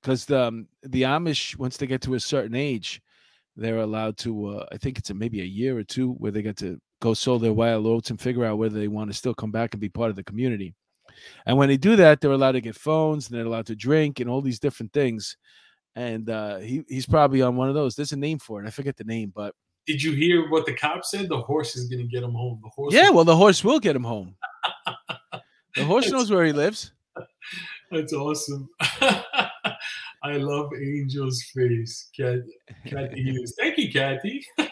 because the um, the Amish once they get to a certain age, they're allowed to. Uh, I think it's a, maybe a year or two where they get to go sow their wild oats and figure out whether they want to still come back and be part of the community. And when they do that, they're allowed to get phones and they're allowed to drink and all these different things. And uh, he he's probably on one of those. There's a name for it. I forget the name, but Did you hear what the cop said? The horse is going to get him home. The horse. yeah, well, the horse will get him home. The horse knows where he lives. That's awesome. I love Angel's face. Cat, Kathy Hughes. Thank you, Kathy.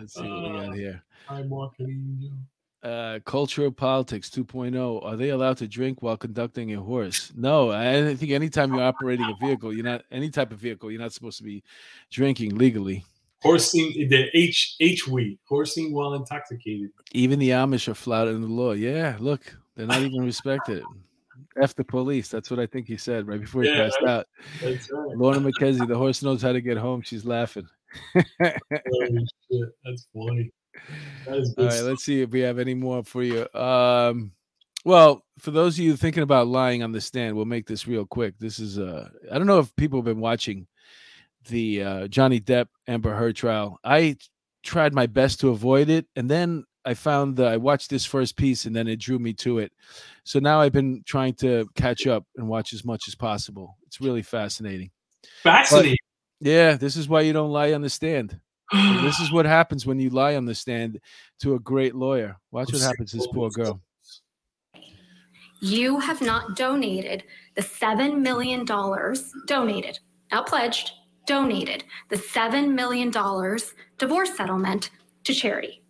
Let's see what we got here. Hi, Mark. Uh, cultural politics 2.0. Are they allowed to drink while conducting a horse? No, I think anytime you're operating a vehicle, you're not any type of vehicle, you're not supposed to be drinking legally. Horsing the H H we horsing while intoxicated. Even the Amish are flouting the law. Yeah, look, they're not even respected. F the police. That's what I think he said right before he Yeah, passed out. That's right. Lorna McKenzie, the horse knows how to get home. She's laughing. Holy shit, that's funny. That is All right, stuff. let's see if we have any more for you. Um, well, for those of you thinking about lying on the stand, we'll make this real quick. This is uh, I don't know if people have been watching the uh, Johnny Depp Amber Heard trial. I tried my best to avoid it, and then I found that I watched this first piece, and then it drew me to it. So now I've been trying to catch up and watch as much as possible. It's really fascinating. Fascinating. Yeah, this is why you don't lie on the stand. This is what happens when you lie on the stand to a great lawyer. Watch I'm what happens to this poor girl. You have not donated the $7 million, donated, not pledged, donated the $7 million divorce settlement to charity.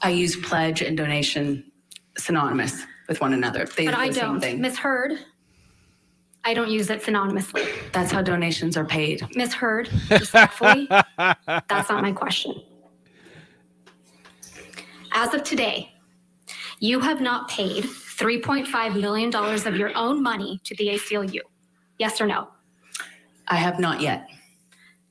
I use pledge and donation synonymous with one another. They But I the same don't. thing. I don't use it synonymously. That's how donations are paid. Miss Heard, respectfully, that's not my question. As of today, you have not paid $3.5 million of your own money to the ACLU. Yes or no? I have not yet.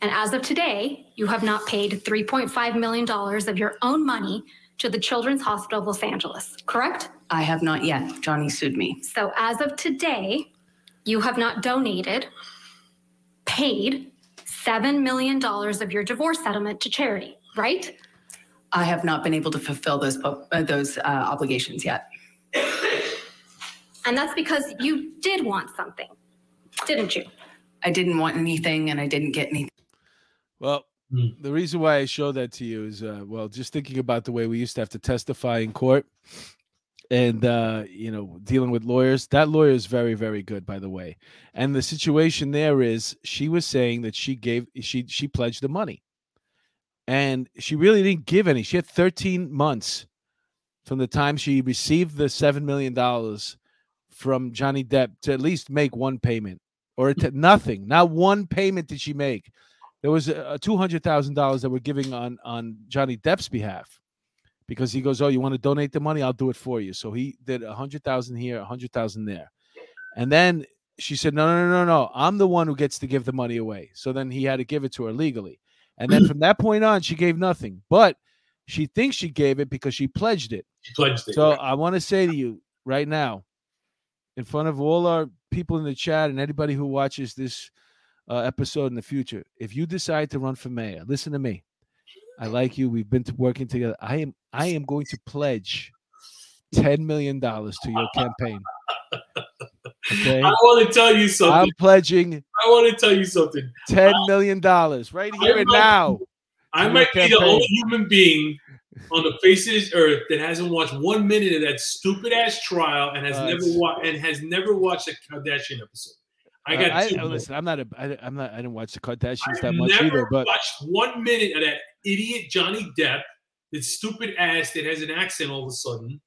And as of today, you have not paid $3.5 million of your own money to the Children's Hospital of Los Angeles, correct? I have not yet. Johnny sued me. So as of today, you have not donated, paid $7 million of your divorce settlement to charity, right? I have not been able to fulfill those po- uh, those uh, obligations yet. And that's because you did want something, didn't you? I didn't want anything, and I didn't get anything. Well, Hmm. the reason why I show that to you is, uh, well, just thinking about the way we used to have to testify in court, and uh, you know, dealing with lawyers. That lawyer is very, very good, by the way. And the situation there is, she was saying that she gave, she she pledged the money, and she really didn't give any. She had 13 months from the time she received the seven million dollars from Johnny Depp to at least make one payment, or to, nothing. Not one payment did she make there was a thousand dollars that we're giving on on Johnny Depp's behalf because he goes, "Oh, you want to donate the money? I'll do it for you." So he did a hundred thousand here, a hundred thousand there, and then she said, no, no, no, no, no. I'm the one who gets to give the money away. So then he had to give it to her legally. And then from that point on, she gave nothing. But she thinks she gave it because she pledged it. She pledged it. So right? I want to say to you right now, in front of all our people in the chat and anybody who watches this uh, episode in the future, if you decide to run for mayor, listen to me. I like you. We've been working together. I am I am going to pledge ten million dollars to your campaign. Okay, I want to tell you something. I'm pledging I want to tell you something. ten million dollars right here and now. I might be the only human being on the face of this earth that hasn't watched one minute of that stupid ass trial and has Uh, never watched and has never watched a Kardashian episode. I got I, two. I, listen, I'm not a. I, I'm not. I didn't watch the Kardashians I've that much either. But watched one minute of that idiot Johnny Depp, that stupid ass that has an accent all of a sudden.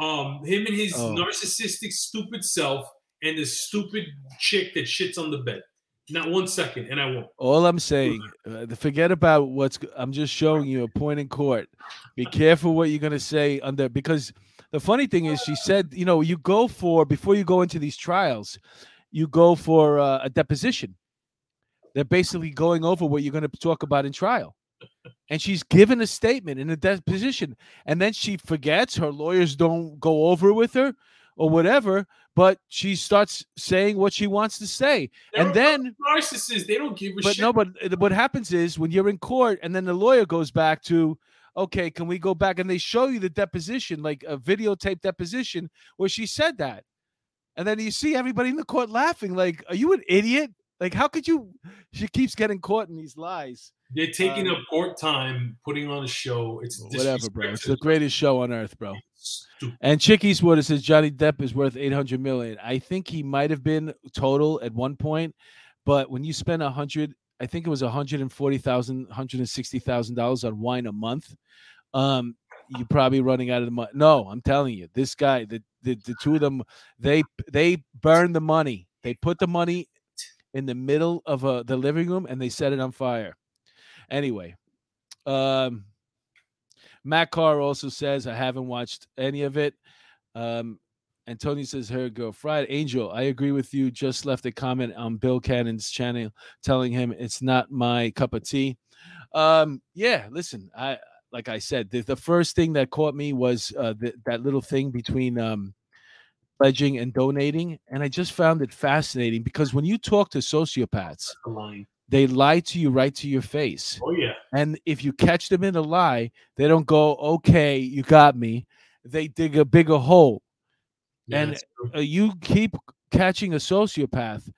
Um, him and his Oh. narcissistic, stupid self, and the stupid chick that shits on the bed. Not one second, and I won't. All I'm saying, uh, forget about what's. I'm just showing you a point in court. Be careful what you're gonna say under because the funny thing is, she said, you know, you go for before you go into these trials, you go for uh, a deposition. They're basically going over what you're going to talk about in trial, and she's given a statement in a deposition, and then she forgets. Her lawyers don't go over with her, or whatever. But she starts saying what she wants to say, They're and then narcissists, they don't give a but shit. no, but uh, what happens is when you're in court and then the lawyer goes back to, okay, can we go back? And they show you the deposition, like a videotape deposition where she said that. And then you see everybody in the court laughing, like, are you an idiot? Like, how could you? She keeps getting caught in these lies. They're taking Um, up court time, putting on a show. It's Whatever, bro. It's the greatest show on earth, bro. And Chicky's Water says Johnny Depp is worth 800 million. I think he might have been total at one point, but when you spend a hundred, I think it was 140,000, 160,000 dollars on wine a month. Um, you're probably running out of the money. No, I'm telling you, this guy, the, the the two of them, they they burn the money. They put the money in the middle of uh, the living room and they set it on fire. Anyway, um, Matt Carr also says I haven't watched any of it. Um, and Tony says, "Her girl Friday Angel, I agree with you. Just left a comment on Bill Cannon's channel, telling him it's not my cup of tea." Um, yeah, listen, I like I said, the, the first thing that caught me was uh, th- that little thing between um, pledging and donating, and I just found it fascinating because when you talk to sociopaths, they lie to you right to your face. Oh yeah. And if you catch them in a lie, they don't go, okay, you got me. They dig a bigger hole. yeah And- Uh, you keep catching a sociopath,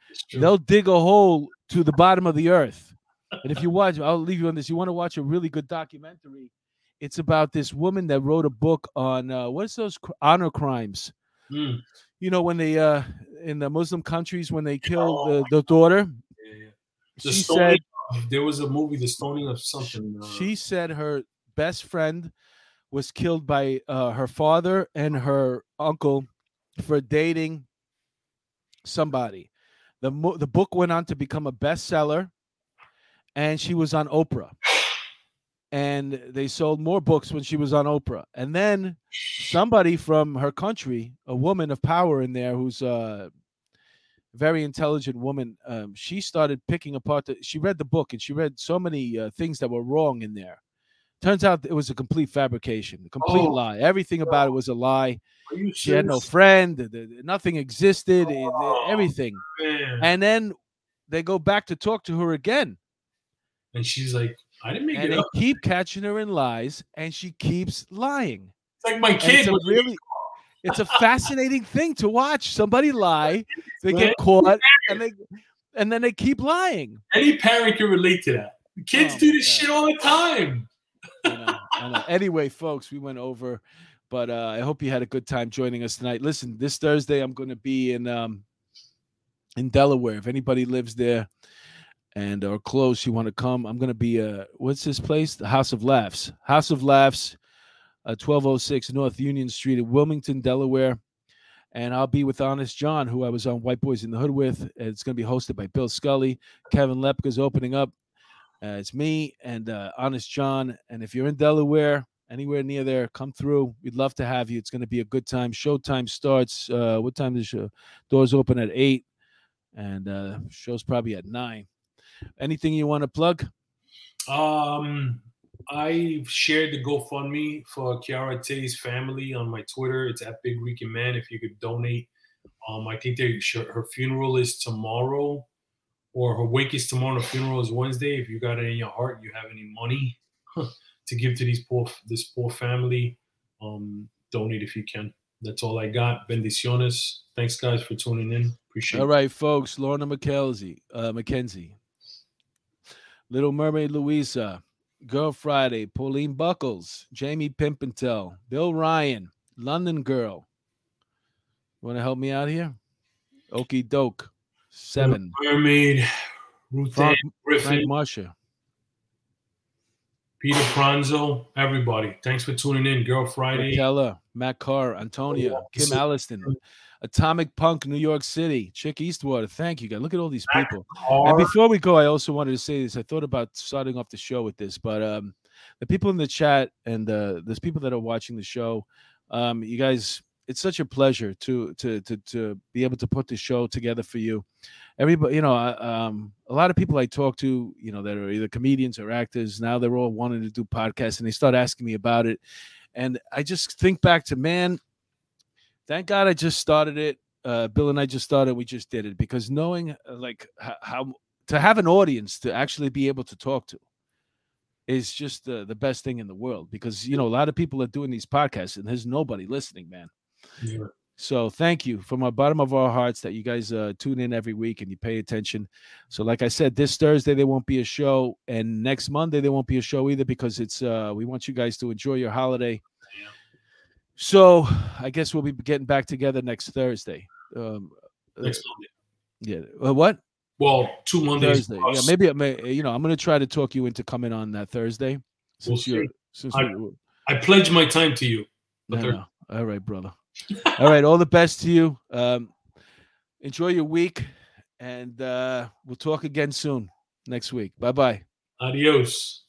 they'll dig a hole to the bottom of the earth. And if you watch, I'll leave you on this. You want to watch a really good documentary? It's about this woman that wrote a book on uh, what's those cr- honor crimes. Mm. You know, when they uh, in the Muslim countries when they kill Oh, the, the daughter. Yeah, yeah. The She stoning, said there was a movie, The Stoning of something. Uh, she said her best friend was killed by uh, her father and her uncle for dating somebody. The mo- the book went on to become a bestseller, and she was on Oprah. And they sold more books when she was on Oprah. And then somebody from her country, a woman of power in there, who's a very intelligent woman, um, she started picking apart. The, she read the book and she read so many uh, things that were wrong in there. Turns out it was a complete fabrication, a complete Oh. lie. Everything about it was a lie. She had no friend. th- th- Nothing existed. it- Oh. Everything. Man. And then they go back to talk to her again, And she's like, I didn't make and it they up. keep catching her in lies, and she keeps lying. It's like my And kid. it's a really, it's a fascinating thing to watch. Somebody lie, they get caught, and they, and then they keep lying. Any parent can relate to that. Kids Oh do this God. shit all the time. I know, I know. Anyway, folks, we went over, but uh, I hope you had a good time joining us tonight. Listen, this Thursday I'm going to be in um, in Delaware. If anybody lives there and are close, you want to come, I'm going to be uh, what's this place? The House of Laughs. House of Laughs, uh, 1206 North Union Street in Wilmington, Delaware. And I'll be with Honest John, who I was on White Boys in the Hood with. It's going to be hosted by Bill Scully. Kevin Lepka's opening up. Uh, it's me and uh, Honest John. And if you're in Delaware, anywhere near there, come through. We'd love to have you. It's going to be a good time. Showtime starts. Uh, what time does show? Doors open at eight. and uh, show's probably at nine. Anything you want to plug? Um, I shared the GoFundMe for Kyhara Tay's family on my Twitter. It's at Big Rican Man. If you could donate, um, I think they her funeral is tomorrow, or her wake is tomorrow. Her funeral is Wednesday. If you got it in your heart, you have any money to give to these poor this poor family, um, donate if you can. That's all I got. Bendiciones. Thanks, guys, for tuning in. Appreciate it. All right, folks. Lorna McKelzie, uh, McKenzie, Little Mermaid Louisa, Girl Friday, Pauline Buckles, Jamie Pimpintel, Bill Ryan, London Girl. You want to help me out here? Okie doke. Seven. Mermaid, Ruth Frank, Ann Griffin, Frank Marsha. Peter Pranzo, everybody. Thanks for tuning in. Girl Friday. Keller, Matt Carr, Antonia, Oh, Kim Alliston, Atomic Punk, New York City, Chick Eastwater. Thank you, guys. Look at all these people. And before we go, I also wanted to say this. I thought about starting off the show with this, but um, the people in the chat and uh, there's people that are watching the show. Um, you guys, it's such a pleasure to to to to be able to put the show together for you. Everybody, you know, um, a lot of people I talk to, you know, that are either comedians or actors. Now they're all wanting to do podcasts, and they start asking me about it. And I just think back to man. Thank God I just started it. Uh, Bill and I just started. We just did it because knowing uh, like h- how to have an audience to actually be able to talk to is just the, the best thing in the world because you know a lot of people are doing these podcasts and there's nobody listening man Yeah. so thank you from the bottom of our hearts that you guys uh, tune in every week and you pay attention so like i said this thursday there won't be a show and next monday there won't be a show either because it's uh we want you guys to enjoy your holiday. So i guess we'll be getting back together next thursday um uh, Next Monday. yeah uh, what Well, two Mondays. Thursday. plus. Yeah, maybe I may. You know, I'm going to try to talk you into coming on that Thursday. We'll Since you're, see. since I- I pledge my time to you. no, no. All right, brother. All right, all the best to you. Um, enjoy your week, and uh, we'll talk again soon next week. Bye bye. Adios.